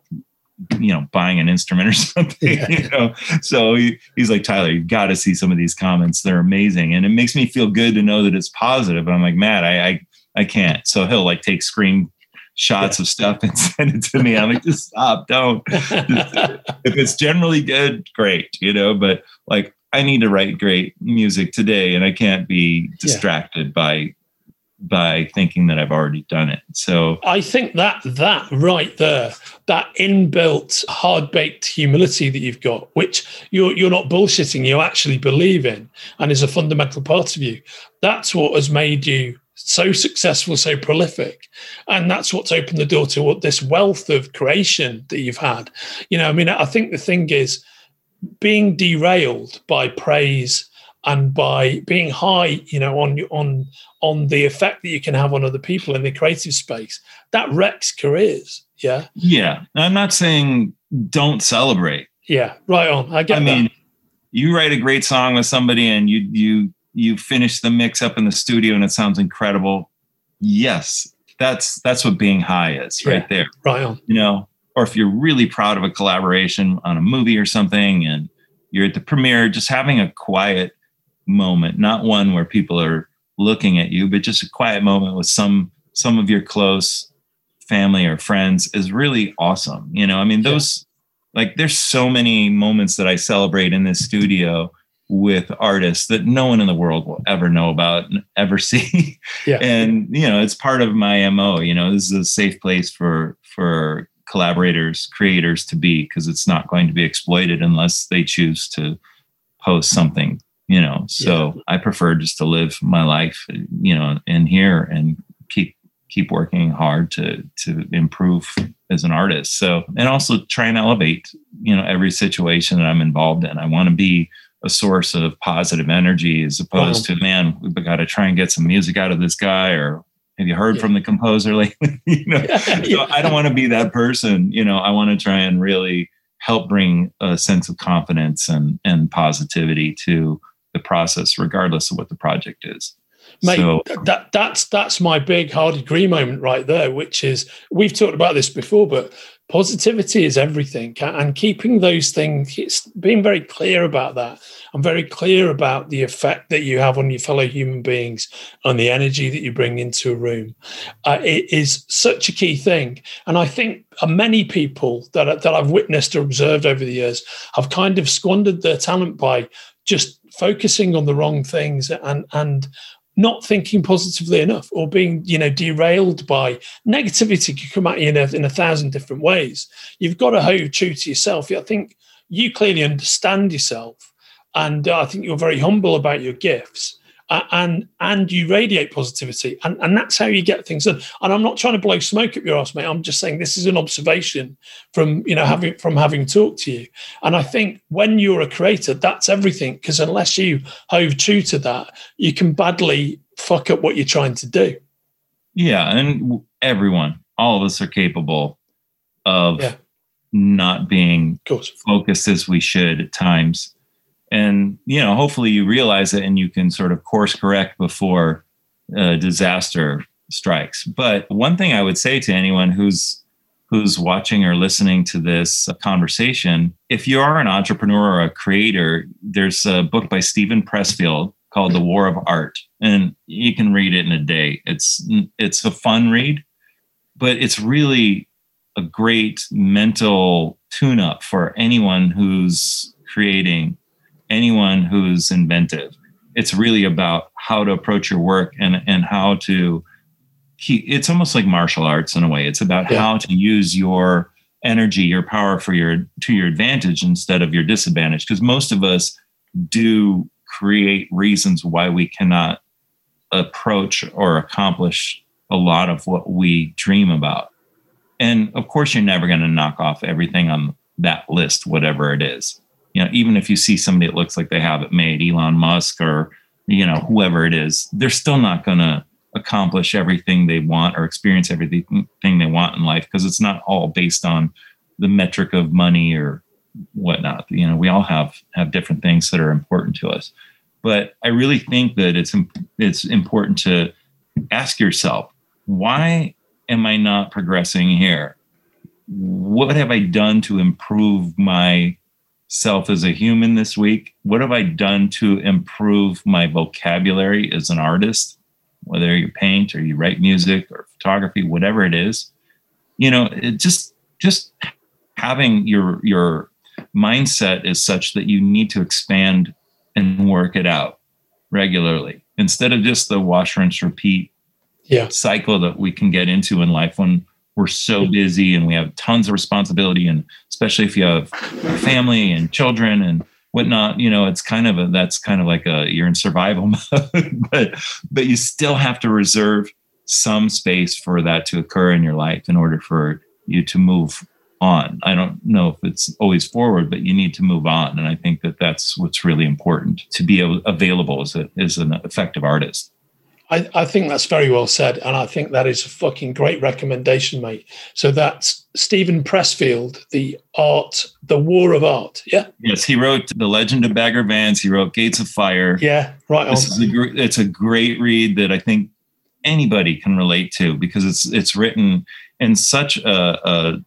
you know, buying an instrument or something, yeah. you know. So he, he's like, Tyler, you've got to see some of these comments. They're amazing. And it makes me feel good to know that it's positive. And I'm like, Matt, I, I, I can't. So he'll like take screen shots yeah. of stuff and send it to me. I'm like, just stop, don't. if it's generally good, great, you know, but like I need to write great music today and I can't be distracted yeah. by by thinking that I've already done it. So I think that that right there, that inbuilt hard baked humility that you've got, which you're you're not bullshitting, you actually believe in, and is a fundamental part of you. That's what has made you so successful, so prolific, and that's what's opened the door to what this wealth of creation that you've had. You know, I mean, I think the thing is being derailed by praise and by being high you know on on on the effect that you can have on other people in the creative space that wrecks careers yeah? Yeah i'm not saying don't celebrate. Yeah right on i get i mean you write a great song with somebody and you you you finish the mix up in the studio and it sounds incredible. Yes that's that's what being high is right yeah, there. right on. You know or if you're really proud of a collaboration on a movie or something and you're at the premiere just having a quiet moment, not one where people are looking at you, but just a quiet moment with some some of your close family or friends is really awesome. You know, I mean, those yeah. like there's so many moments that I celebrate in this studio with artists that no one in the world will ever know about and ever see. Yeah. and you know, it's part of my MO. You know, this is a safe place for for collaborators, creators to be because it's not going to be exploited unless they choose to post something you know so yeah. i prefer just to live my life you know in here and keep keep working hard to to improve as an artist so and also try and elevate you know every situation that i'm involved in i want to be a source of positive energy as opposed wow. to uh-huh. man we've got to try and get some music out of this guy or have you heard yeah. from the composer lately you know so i don't want to be that person you know i want to try and really help bring a sense of confidence and and positivity to the process, regardless of what the project is. Mate, so, that that's that's my big hard agree moment right there, which is we've talked about this before, but positivity is everything, and keeping those things, it's being very clear about that. I'm very clear about the effect that you have on your fellow human beings and the energy that you bring into a room. Uh, it is such a key thing, and I think many people that that I've witnessed or observed over the years have kind of squandered their talent by just focusing on the wrong things and and not thinking positively enough or being you know derailed by negativity can come at you in a, in a thousand different ways. You've got to hold true to yourself. I think you clearly understand yourself and uh, i think you're very humble about your gifts and and you radiate positivity, and, and that's how you get things done. And I'm not trying to blow smoke up your ass, mate. I'm just saying this is an observation from you know having from having talked to you. And I think when you're a creator, that's everything. Because unless you hove true to that, you can badly fuck up what you're trying to do. Yeah, and everyone, all of us are capable of yeah. not being focused as we should at times and you know hopefully you realize it and you can sort of course correct before disaster strikes. But one thing i would say to anyone who's who's watching or listening to this conversation if you are an entrepreneur or a creator there's a book by steven pressfield called the war of art. And you can read it in a day. It's it's a fun read but it's really a great mental tune up for anyone who's creating anyone who's inventive. It's really about how to approach your work and and how to keep. It's almost like martial arts in a way. It's about yeah. how to use your energy, your power for your to your advantage instead of your disadvantage. Because most of us do create reasons why we cannot approach or accomplish a lot of what we dream about. And of course, you're never going to knock off everything on that list, whatever it is you know, even if you see somebody that looks like they have it made, Elon Musk or, you know, whoever it is, they're still not going to accomplish everything they want or experience everything they want in life because it's not all based on the metric of money or whatnot. You know, we all have have different things that are important to us. But I really think that it's it's important to ask yourself, why am I not progressing here? what have I done to improve myself as a human this week? What have I done to improve my vocabulary as an artist? Whether you paint or you write music or photography, whatever it is, you know, it just just having your your mindset is such that you need to expand and work it out regularly instead of just the wash rinse repeat yeah. cycle that we can get into in life when we're so busy and we have tons of responsibility and especially if you have family and children and whatnot you know it's kind of a that's kind of like a you're in survival mode but but you still have to reserve some space for that to occur in your life in order for you to move on. I don't know if it's always forward but you need to move on. And i think that that's what's really important to be available as, a, as an effective artist I, I, think that's very well said, and I think that is a fucking great recommendation, mate. So that's Steven Pressfield, the art, the War of Art. Yeah. Yes, he wrote The Legend of Bagger Vance. He wrote Gates of Fire. Yeah, right. This on. is a, it's a great read that I think anybody can relate to because it's it's written in such a, a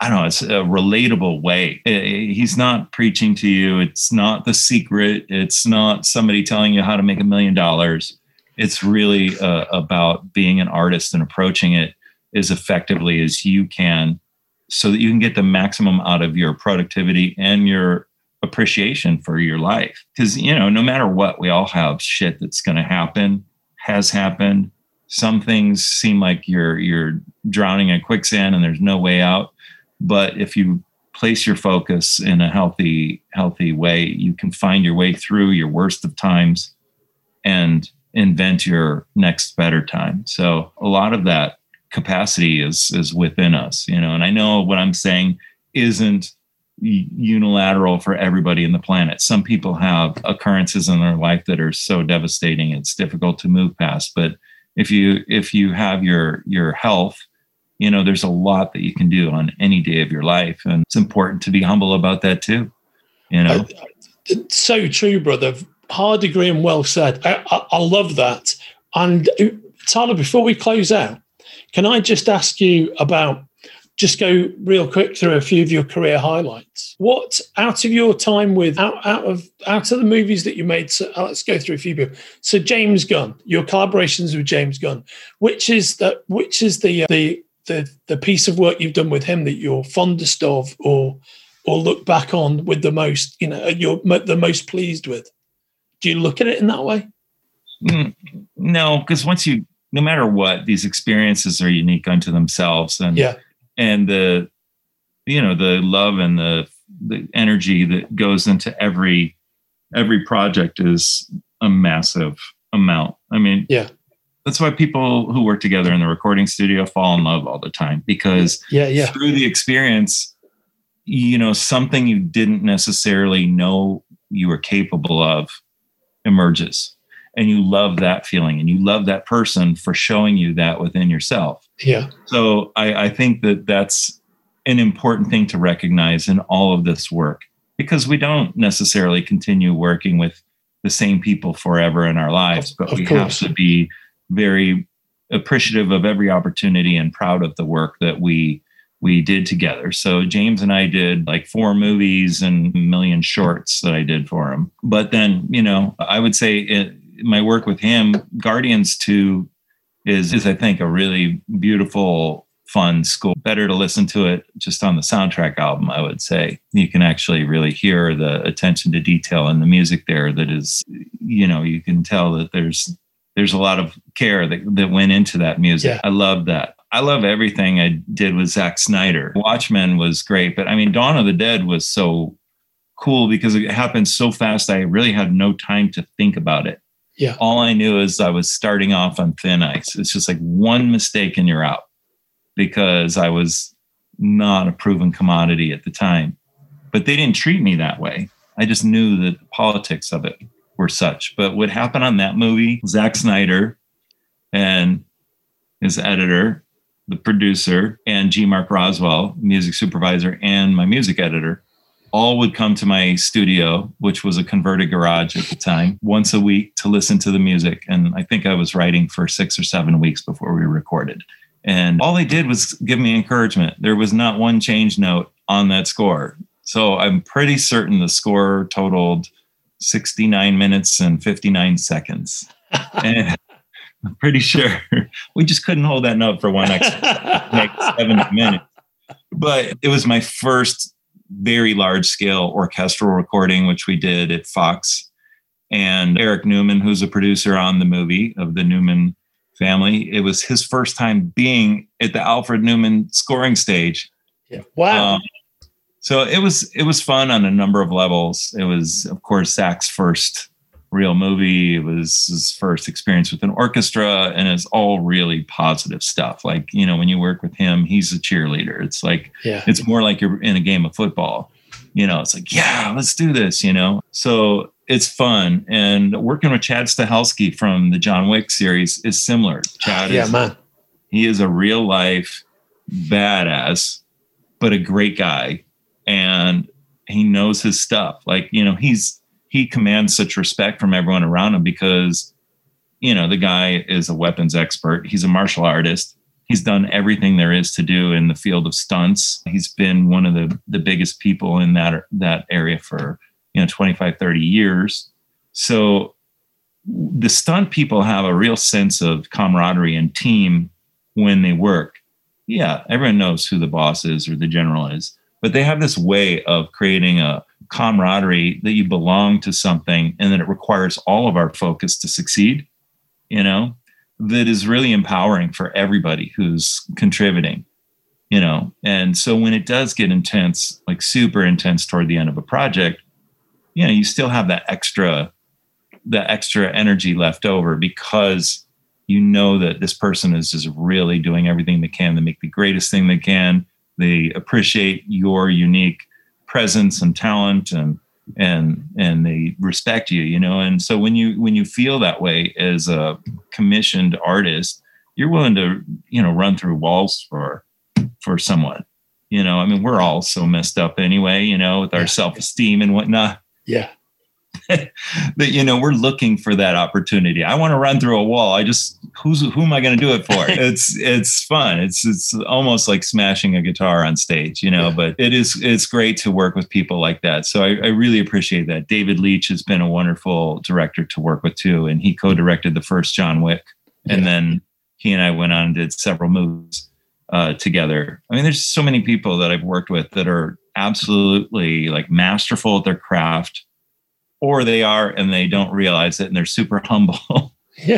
I don't know, it's a relatable way. He's not preaching to you. It's not the secret. It's not somebody telling you how to make a million dollars it's really uh, about being an artist and approaching it as effectively as you can so that you can get the maximum out of your productivity and your appreciation for your life. Because you know no matter what we all have shit that's going to happen has happened. Some things seem like you're you're drowning in quicksand and there's no way out. But if you place your focus in a healthy healthy way you can find your way through your worst of times and invent your next better time. So a lot of that capacity is is within us, you know. And I know what I'm saying isn't unilateral for everybody in the planet. Some people have occurrences in their life that are so devastating it's difficult to move past, but if you if you have your your health you know there's a lot that you can do on any day of your life and it's important to be humble about that too you know so true brother hard agree and well said. I, I, I love that. And uh, Tyler, before we close out, can I just ask you about just go real quick through a few of your career highlights. What out of your time with out, out of out of the movies that you made? So uh, let's go through a few people. So James Gunn, your collaborations with James Gunn, which is the which is the the the the piece of work you've done with him that you're fondest of, or or look back on with the most you know you're the most pleased with. Do you look at it in that way? Mm, no, because once you, no matter what, these experiences are unique unto themselves, and yeah, and the, you know, the love and the the energy that goes into every every project is a massive amount. I mean, yeah, that's why people who work together in the recording studio fall in love all the time because yeah, yeah, through the experience, you know, something you didn't necessarily know you were capable of emerges. And you love that feeling and you love that person for showing you that within yourself. Yeah. So I, I, think that that's an important thing to recognize in all of this work because we don't necessarily continue working with the same people forever in our lives but we course. have to be very appreciative of every opportunity and proud of the work that we we did together. So James and I did like four movies and a million shorts that I did for him. But then, you know, I would say it, my work with him, Guardians 2 is is I think a really beautiful fun school. Better to listen to it just on the soundtrack album, I would say. You can actually really hear the attention to detail in the music there that is, you know, you can tell that there's there's a lot of care that, that went into that music. Yeah. I love that. I love everything I did with Zack Snyder. Watchmen was great, but I mean, Dawn of the Dead was so cool because it happened so fast. I really had no time to think about it. Yeah. All I knew is I was starting off on thin ice. It's just like one mistake and you're out because I was not a proven commodity at the time. But they didn't treat me that way. I just knew that the politics of it were such. But what happened on that movie, Zack Snyder and his editor the producer, and G. Marq Roswell, music supervisor, and my music editor, all would come to my studio, which was a converted garage at the time, once a week to listen to the music. And I think I was writing for six or seven weeks before we recorded. And all they did was give me encouragement. There was not one change note on that score. So I'm pretty certain the score totaled 69 minutes and 59 seconds. and I'm pretty sure we just couldn't hold that note for one extra like seven minutes. But it was my first very large scale orchestral recording, which we did at Fox. And Eric Newman, who's a producer on the movie of the Newman family, it was his first time being at the Alfred Newman scoring stage. Yeah. Wow. Um, so it was it was fun on a number of levels. It was, of course, Zack's first real movie. It was his first experience with an orchestra, and it's all really positive stuff. Like you know, when you work with him, he's a cheerleader. It's like yeah. it's more like you're in a game of football. You know, it's like yeah, let's do this. You know, so it's fun. And working with Chad Stahelski from the John Wick series is similar. Chad, yeah, is, man, he is a real life badass, but a great guy, and he knows his stuff. Like you know, he's he commands such respect from everyone around him because you know the guy is a weapons expert. He's a martial artist. He's done everything there is to do in the field of stunts. He's been one of the the biggest people in that that area for you know 25 30 years. So the stunt people have a real sense of camaraderie and team when they work. Yeah everyone knows who the boss is or the general is but they have this way of creating a camaraderie that you belong to something and that it requires all of our focus to succeed you know that is really empowering for everybody who's contributing you know. And so when it does get intense like super intense toward the end of a project you know you still have that extra that extra energy left over because you know that this person is just really doing everything they can to make the greatest thing they can. They appreciate your unique presence and talent and and and they respect you you know? And so when you when you feel that way as a commissioned artist you're willing to you know run through walls for for someone you know? I mean we're all so messed up anyway you know with our self-esteem and whatnot. Yeah that you know we're looking for that opportunity. I want to run through a wall. I just who's who am I going to do it for? it's it's fun. It's it's almost like smashing a guitar on stage, you know. Yeah. But it is it's great to work with people like that. So I, I really appreciate that. David Leitch has been a wonderful director to work with too, and he co-directed the first John Wick, yeah. and then he and I went on and did several movies uh, together. I mean, there's so many people that I've worked with that are absolutely like masterful at their craft or they are and they don't realize it and they're super humble.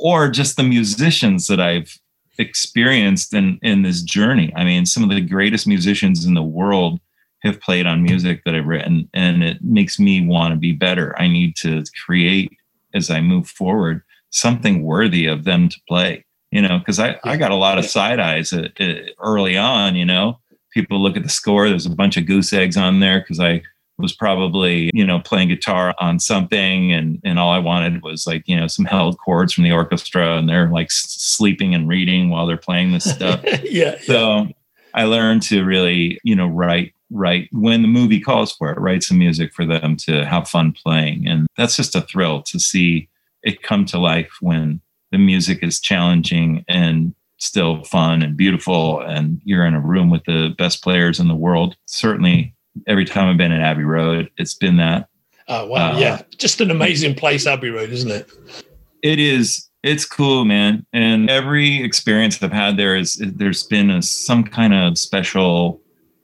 Or just the musicians that I've experienced in in this journey. I mean, some of the greatest musicians in the world have played on music that I've written and it makes me want to be better. I need to create as I move forward something worthy of them to play, you know, because I, I got a lot of side eyes at, at early on, you know, people look at the score, there's a bunch of goose eggs on there because I was probably you know playing guitar on something and and all i wanted was like you know some held chords from the orchestra and they're like sleeping and reading while they're playing this stuff. Yeah. So i learned to really you know write write when the movie calls for it write some music for them to have fun playing. And that's just a thrill to see it come to life when the music is challenging and still fun and beautiful and you're in a room with the best players in the world. Certainly every time I've been at Abbey Road, it's been that. Oh wow, uh, yeah, just an amazing place, Abbey Road, isn't it? It is. It's cool, man. And every experience I've had there is there's been a, some kind of special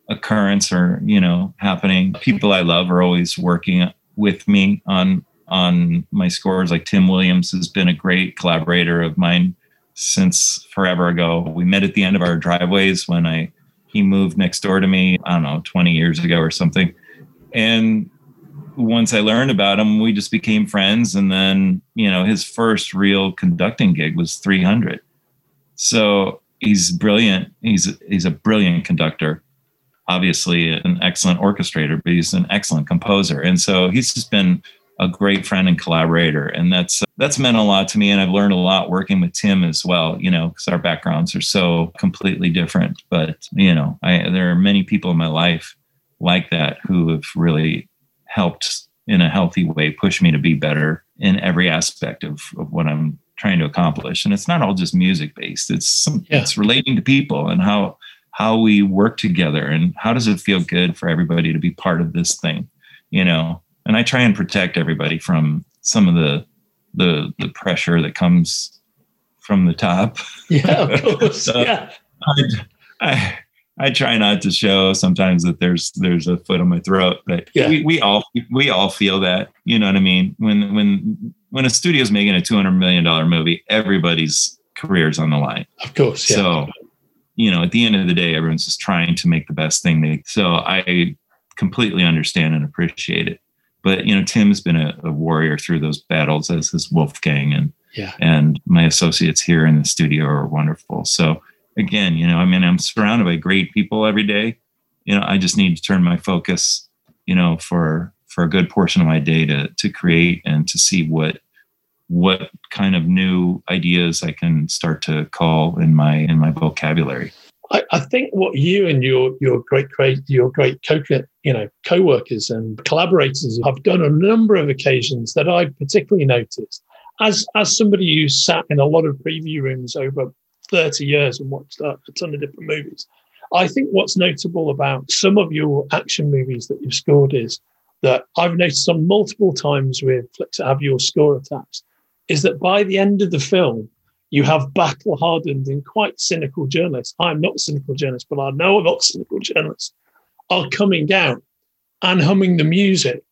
occurrence or you know happening. People I love are always working with me on on my scores. Like Tim Williams has been a great collaborator of mine since forever ago. We met at the end of our driveways when I he moved next door to me, I don't know, 20 years ago or something. And once I learned about him, we just became friends. And then, you know, his first real conducting gig was 300. So he's brilliant. He's he's a brilliant conductor, obviously an excellent orchestrator, but he's an excellent composer. And so he's just been a great friend and collaborator and that's that's meant a lot to me and i've learned a lot working with tim as well you know because our backgrounds are so completely different but you know I, there are many people in my life like that who have really helped in a healthy way push me to be better in every aspect of, of what i'm trying to accomplish. And it's not all just music based. It's some, Yeah. it's relating to people and how how we work together and how does it feel good for everybody to be part of this thing, you know. And I try and protect everybody from some of the the the pressure that comes from the top. Yeah, of course. So- yeah. I, I I try not to show sometimes that there's there's a foot on my throat, but Yeah. we, we all we all feel that. You know what I mean? When when when a studio's making a two hundred million dollar movie, everybody's career's on the line. Of course. Yeah. So, you know, at the end of the day, everyone's just trying to make the best thing they. So I completely understand and appreciate it. But you know, Tim's been a, a warrior through those battles as his Wolfgang, and Yeah. and my associates here in the studio are wonderful. So again, you know, I mean, I'm surrounded by great people every day. You know, I just need to turn my focus, you know, for for a good portion of my day to to create and to see what what kind of new ideas I can start to call in my in my vocabulary. I, I think what you and your your great great your great co you know co-workers and collaborators have done on a number of occasions that I particularly noticed as as somebody who sat in a lot of preview rooms over 30 years and watched a, a ton of different movies. I think what's notable about some of your action movies that you've scored is that I've noticed on multiple times with flicks that have your score attached is that by the end of the film, you have battle hardened and quite cynical journalists. I'm not a cynical journalist, but I know a lot of cynical journalists are coming out and humming the music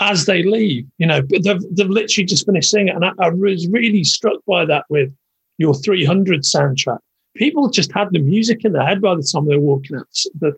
as they leave. You know, but they've, they've literally just finished singing. It. And I, I was really struck by that with your 300 soundtrack. People just had the music in their head by the time they're walking out.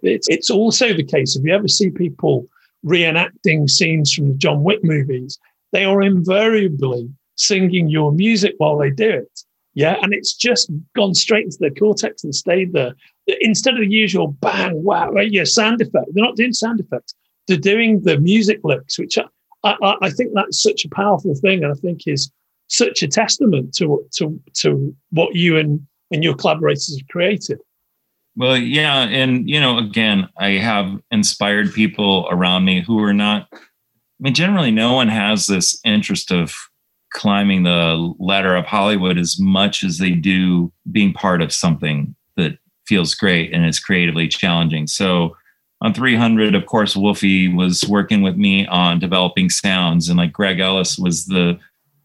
It's, it's also the case if you ever see people reenacting scenes from the John Wick movies, they are invariably singing your music while they do it. Yeah. And it's just gone straight into the cortex and stayed there. Instead of the usual bang, wow, right, yeah, sound effect. They're not doing sound effects. They're doing the music licks, which I, I, I think that's such a powerful thing. And I think is such a testament to to to what you and, and your collaborators have created. Well, yeah, and you know, again, I have inspired people around me who are not. I mean, generally, no one has this interest of climbing the ladder of Hollywood as much as they do being part of something that feels great and is creatively challenging. So, on 300, of course, Wolfie was working with me on developing sounds, and like Greg Ellis was the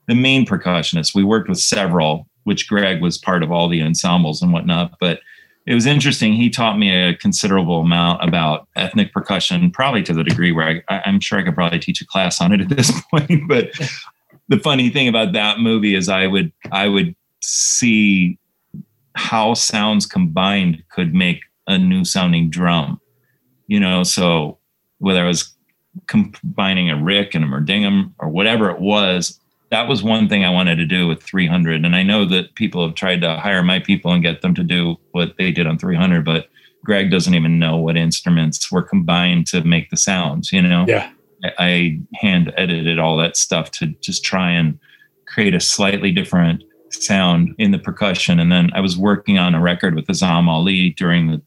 the main percussionist. We worked with several, which Greg was part of all the ensembles and whatnot, but it was interesting. He taught me a considerable amount about ethnic percussion, probably to the degree where I, I'm sure I could probably teach a class on it at this point. But the funny thing about that movie is I would I would see how sounds combined could make a new sounding drum. You know, so whether I was combining a riq and a mridangam or whatever it was, that was one thing I wanted to do with 300. And I know that people have tried to hire my people and get them to do what they did on 300, but Greg doesn't even know what instruments were combined to make the sounds, you know? Yeah. I, hand edited all that stuff to just try and create a slightly different sound in the percussion. And then I was working on a record with Azam Ali during the,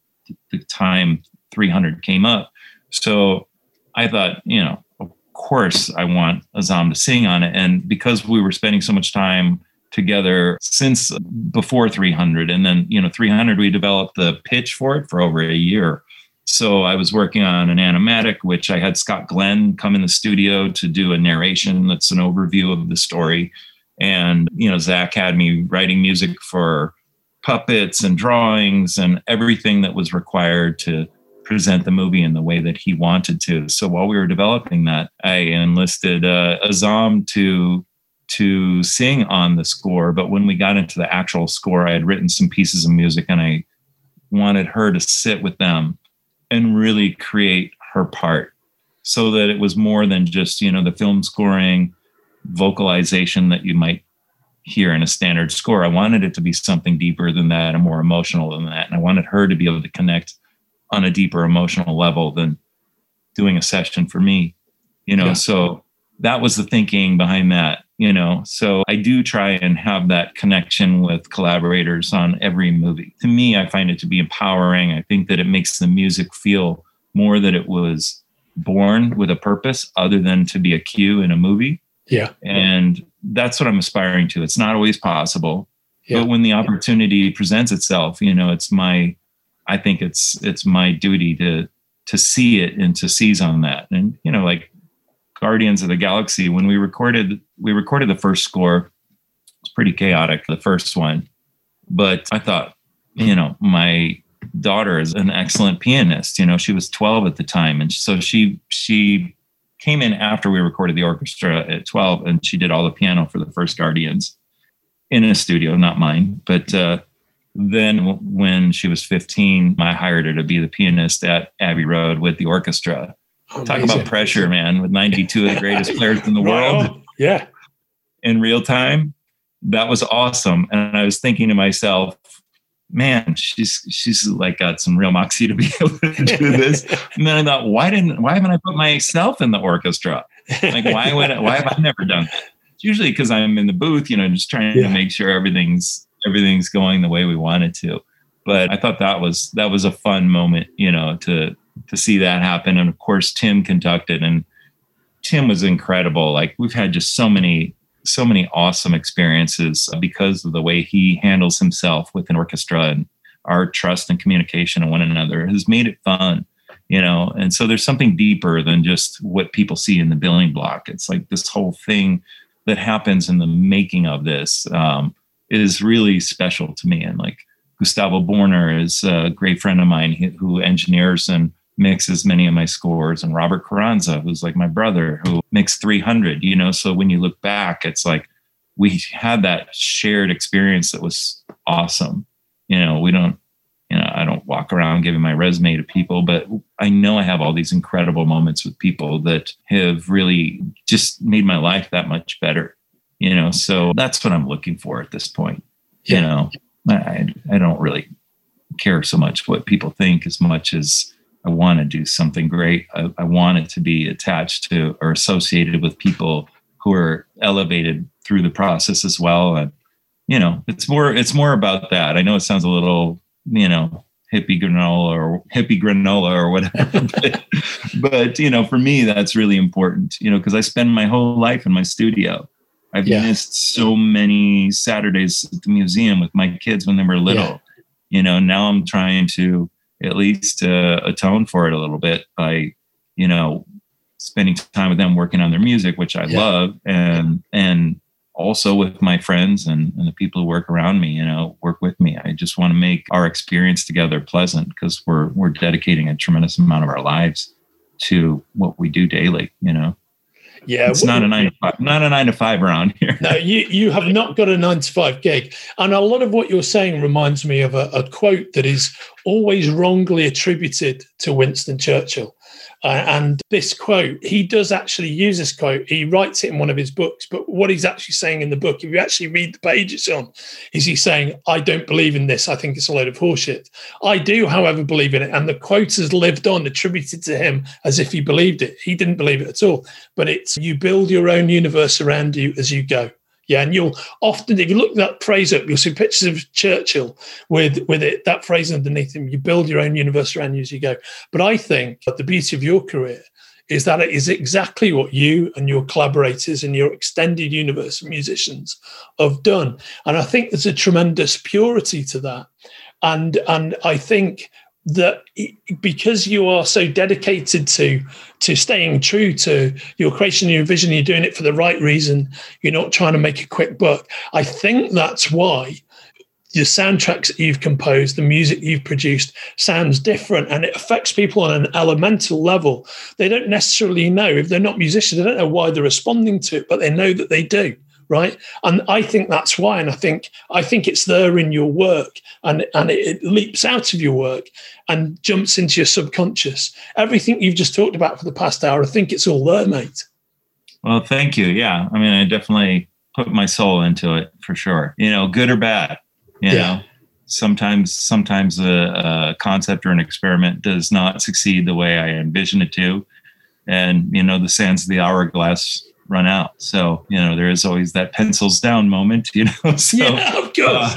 the time 300 came up. So I thought, you know, of course I want Azam to sing on it. And because we were spending so much time together since before 300, and then, you know, 300, we developed the pitch for it for over a year. So I was working on an animatic, which I had Scott Glenn come in the studio to do a narration that's an overview of the story. And, you know, Zach had me writing music for puppets and drawings and everything that was required to present the movie in the way that he wanted to. So while we were developing that, I enlisted uh, Azam to to sing on the score. But when we got into the actual score, I had written some pieces of music, and I wanted her to sit with them and really create her part, so that it was more than just you know the film scoring, vocalization that you might hear in a standard score. I wanted it to be something deeper than that and more emotional than that, and I wanted her to be able to connect on a deeper emotional level than doing a session for me you know Yeah. so that was the thinking behind that you know so i do try and have that connection with collaborators on every movie to me i find it to be empowering i think that it makes the music feel more that it was born with a purpose other than to be a cue in a movie Yeah. and that's what I'm aspiring to. It's not always possible, Yeah. but when the opportunity presents itself, you know, it's my, I think it's it's my duty to to see it and to seize on that. And you know, like Guardians of the Galaxy, when we recorded we recorded the first score, it's pretty chaotic, the first one. But I thought, you know, my daughter is an excellent pianist. You know, she was 12 at the time. And so she she came in after we recorded the orchestra at 12 and she did all the piano for the first Guardians in a studio, not mine. But uh, then when she was 15, I hired her to be the pianist at Abbey Road with the orchestra. Talk about pressure, man, with 92 of the greatest players in the world. Yeah. in real time. That was awesome. And I was thinking to myself, man, she's she's like got some real moxie to be able to do this. And then I thought, why didn't why haven't I put myself in the orchestra? Like why would I, why have I never done that? It's usually because I'm in the booth, you know, just trying Yeah. to make sure everything's everything's going the way we want it to. But I thought that was that was a fun moment, you know, to to see that happen. And of course, Tim conducted, and Tim was incredible. Like we've had just so many so many awesome experiences because of the way he handles himself with an orchestra and our trust and communication of one another has made it fun you know and so there's something deeper than just what people see in the billing block it's like this whole thing that happens in the making of this um, is really special to me and like gustavo borner is a great friend of mine who engineers and mixes as many of my scores. And robert carranza who's like my brother who mixed 300 you know? So when you look back it's like we had that shared experience that was awesome. You know we don't you know i don't walk around giving my resume to people but i know i have all these incredible moments with people that have really just made my life that much better you know? So that's what i'm looking for at this point you know? I i don't really care so much what people think as much as I want to do something great. I, I want it to be attached to or associated with people who are elevated through the process as well. And you know, it's more it's more about that. I know it sounds a little, you know, hippie granola or hippie granola or whatever, but, but you know, for me, that's really important. You know, because I spend my whole life in my studio. I've Yeah. missed so many Saturdays at the museum with my kids when they were little. Yeah. You know, now I'm trying to at least uh, atone for it a little bit by, you know, spending time with them working on their music, which I Yeah. love, and and also with my friends and, and the people who work around me, you know, work with me. I just want to make our experience together pleasant because we're we're dedicating a tremendous amount of our lives to what we do daily. You know, Yeah. it's not a nine to five, not a nine to five around here. No, you, you have not got a nine to five gig. And a lot of what you're saying reminds me of a, a quote that is always wrongly attributed to Winston Churchill. Uh, and this quote, he does actually use this quote. He writes it in one of his books. But what he's actually saying in the book, if you actually read the page it's on, is he saying, I don't believe in this. I think it's a load of horseshit. I do, however, believe in it. And the quote has lived on, attributed to him as if he believed it. He didn't believe it at all. But it's you build your own universe around you as you go. Yeah, and you'll often, if you look that phrase up, you'll see pictures of Churchill with with it that phrase underneath him. You build your own universe around you as you go. But I think that the beauty of your career is that it is exactly what you and your collaborators and your extended universe of musicians have done. And I think there's a tremendous purity to that. And and I think that because you are so dedicated to to staying true to your creation, your vision, you're doing it for the right reason. You're not trying to make a quick buck. I think that's why the soundtracks that you've composed, the music you've produced sounds different and it affects people on an elemental level. They don't necessarily know if they're not musicians, they don't know why they're responding to it, but they know that they do. Right. And I think that's why. And I think I think it's there in your work and, and it, it leaps out of your work and jumps into your subconscious. Everything you've just talked about for the past hour, I think it's all there, mate. Well, thank you. Yeah. I mean, I definitely put my soul into it for sure. You know, good or bad. You Yeah. know, sometimes sometimes a, a concept or an experiment does not succeed the way I envision it to, and you know, the sands of the hourglass run out. So you know, there is always that pencils down moment. You know, so yeah, of course. uh,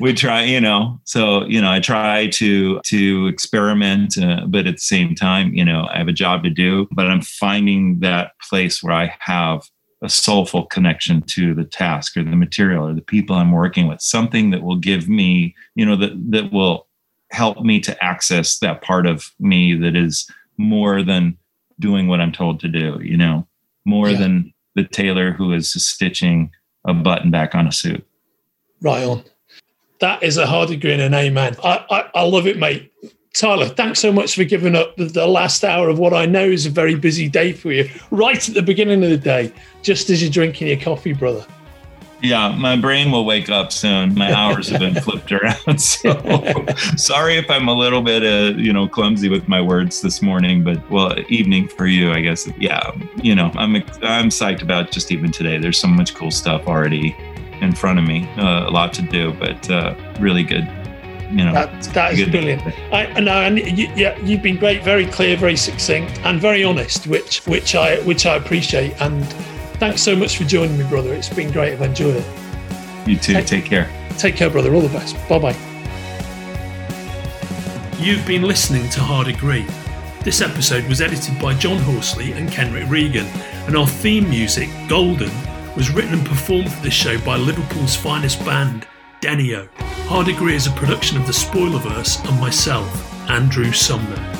we try you know so you know i try to to experiment uh, but at the same time you know i have a job to do but i'm finding that place where i have a soulful connection to the task or the material or the people I'm working with, something that will give me, you know, that that will help me to access that part of me that is more than doing what I'm told to do, you know, more yeah. than the tailor who is stitching a button back on a suit. Right on. That is a hard agree and an amen. I, I, I love it, mate. Tyler, thanks so much for giving up the last hour of what I know is a very busy day for you, right at the beginning of the day, just as you're drinking your coffee, brother. Yeah, my brain will wake up soon. My hours have been flipped around. So sorry if I'm a little bit, uh, you know, clumsy with my words this morning, but well, evening for you, I guess. Yeah, you know, I'm I'm psyched about just even today. There's so much cool stuff already in front of me. Uh, a lot to do, but uh, really good you know that, that is brilliant I know and you, yeah you've been great very clear very succinct and very honest which which I which I appreciate and thanks so much for joining me brother. It's been great. I've enjoyed it. You too. Take, take care. Take care brother. All the best. Bye bye you've been listening to Hard Agree. This episode was edited by John Horsley and Kenrick Regan and our theme music Golden was written and performed for this show by Liverpool's finest band Denio. Hard Agree is a production of the Spoilerverse and myself, Andrew Sumner.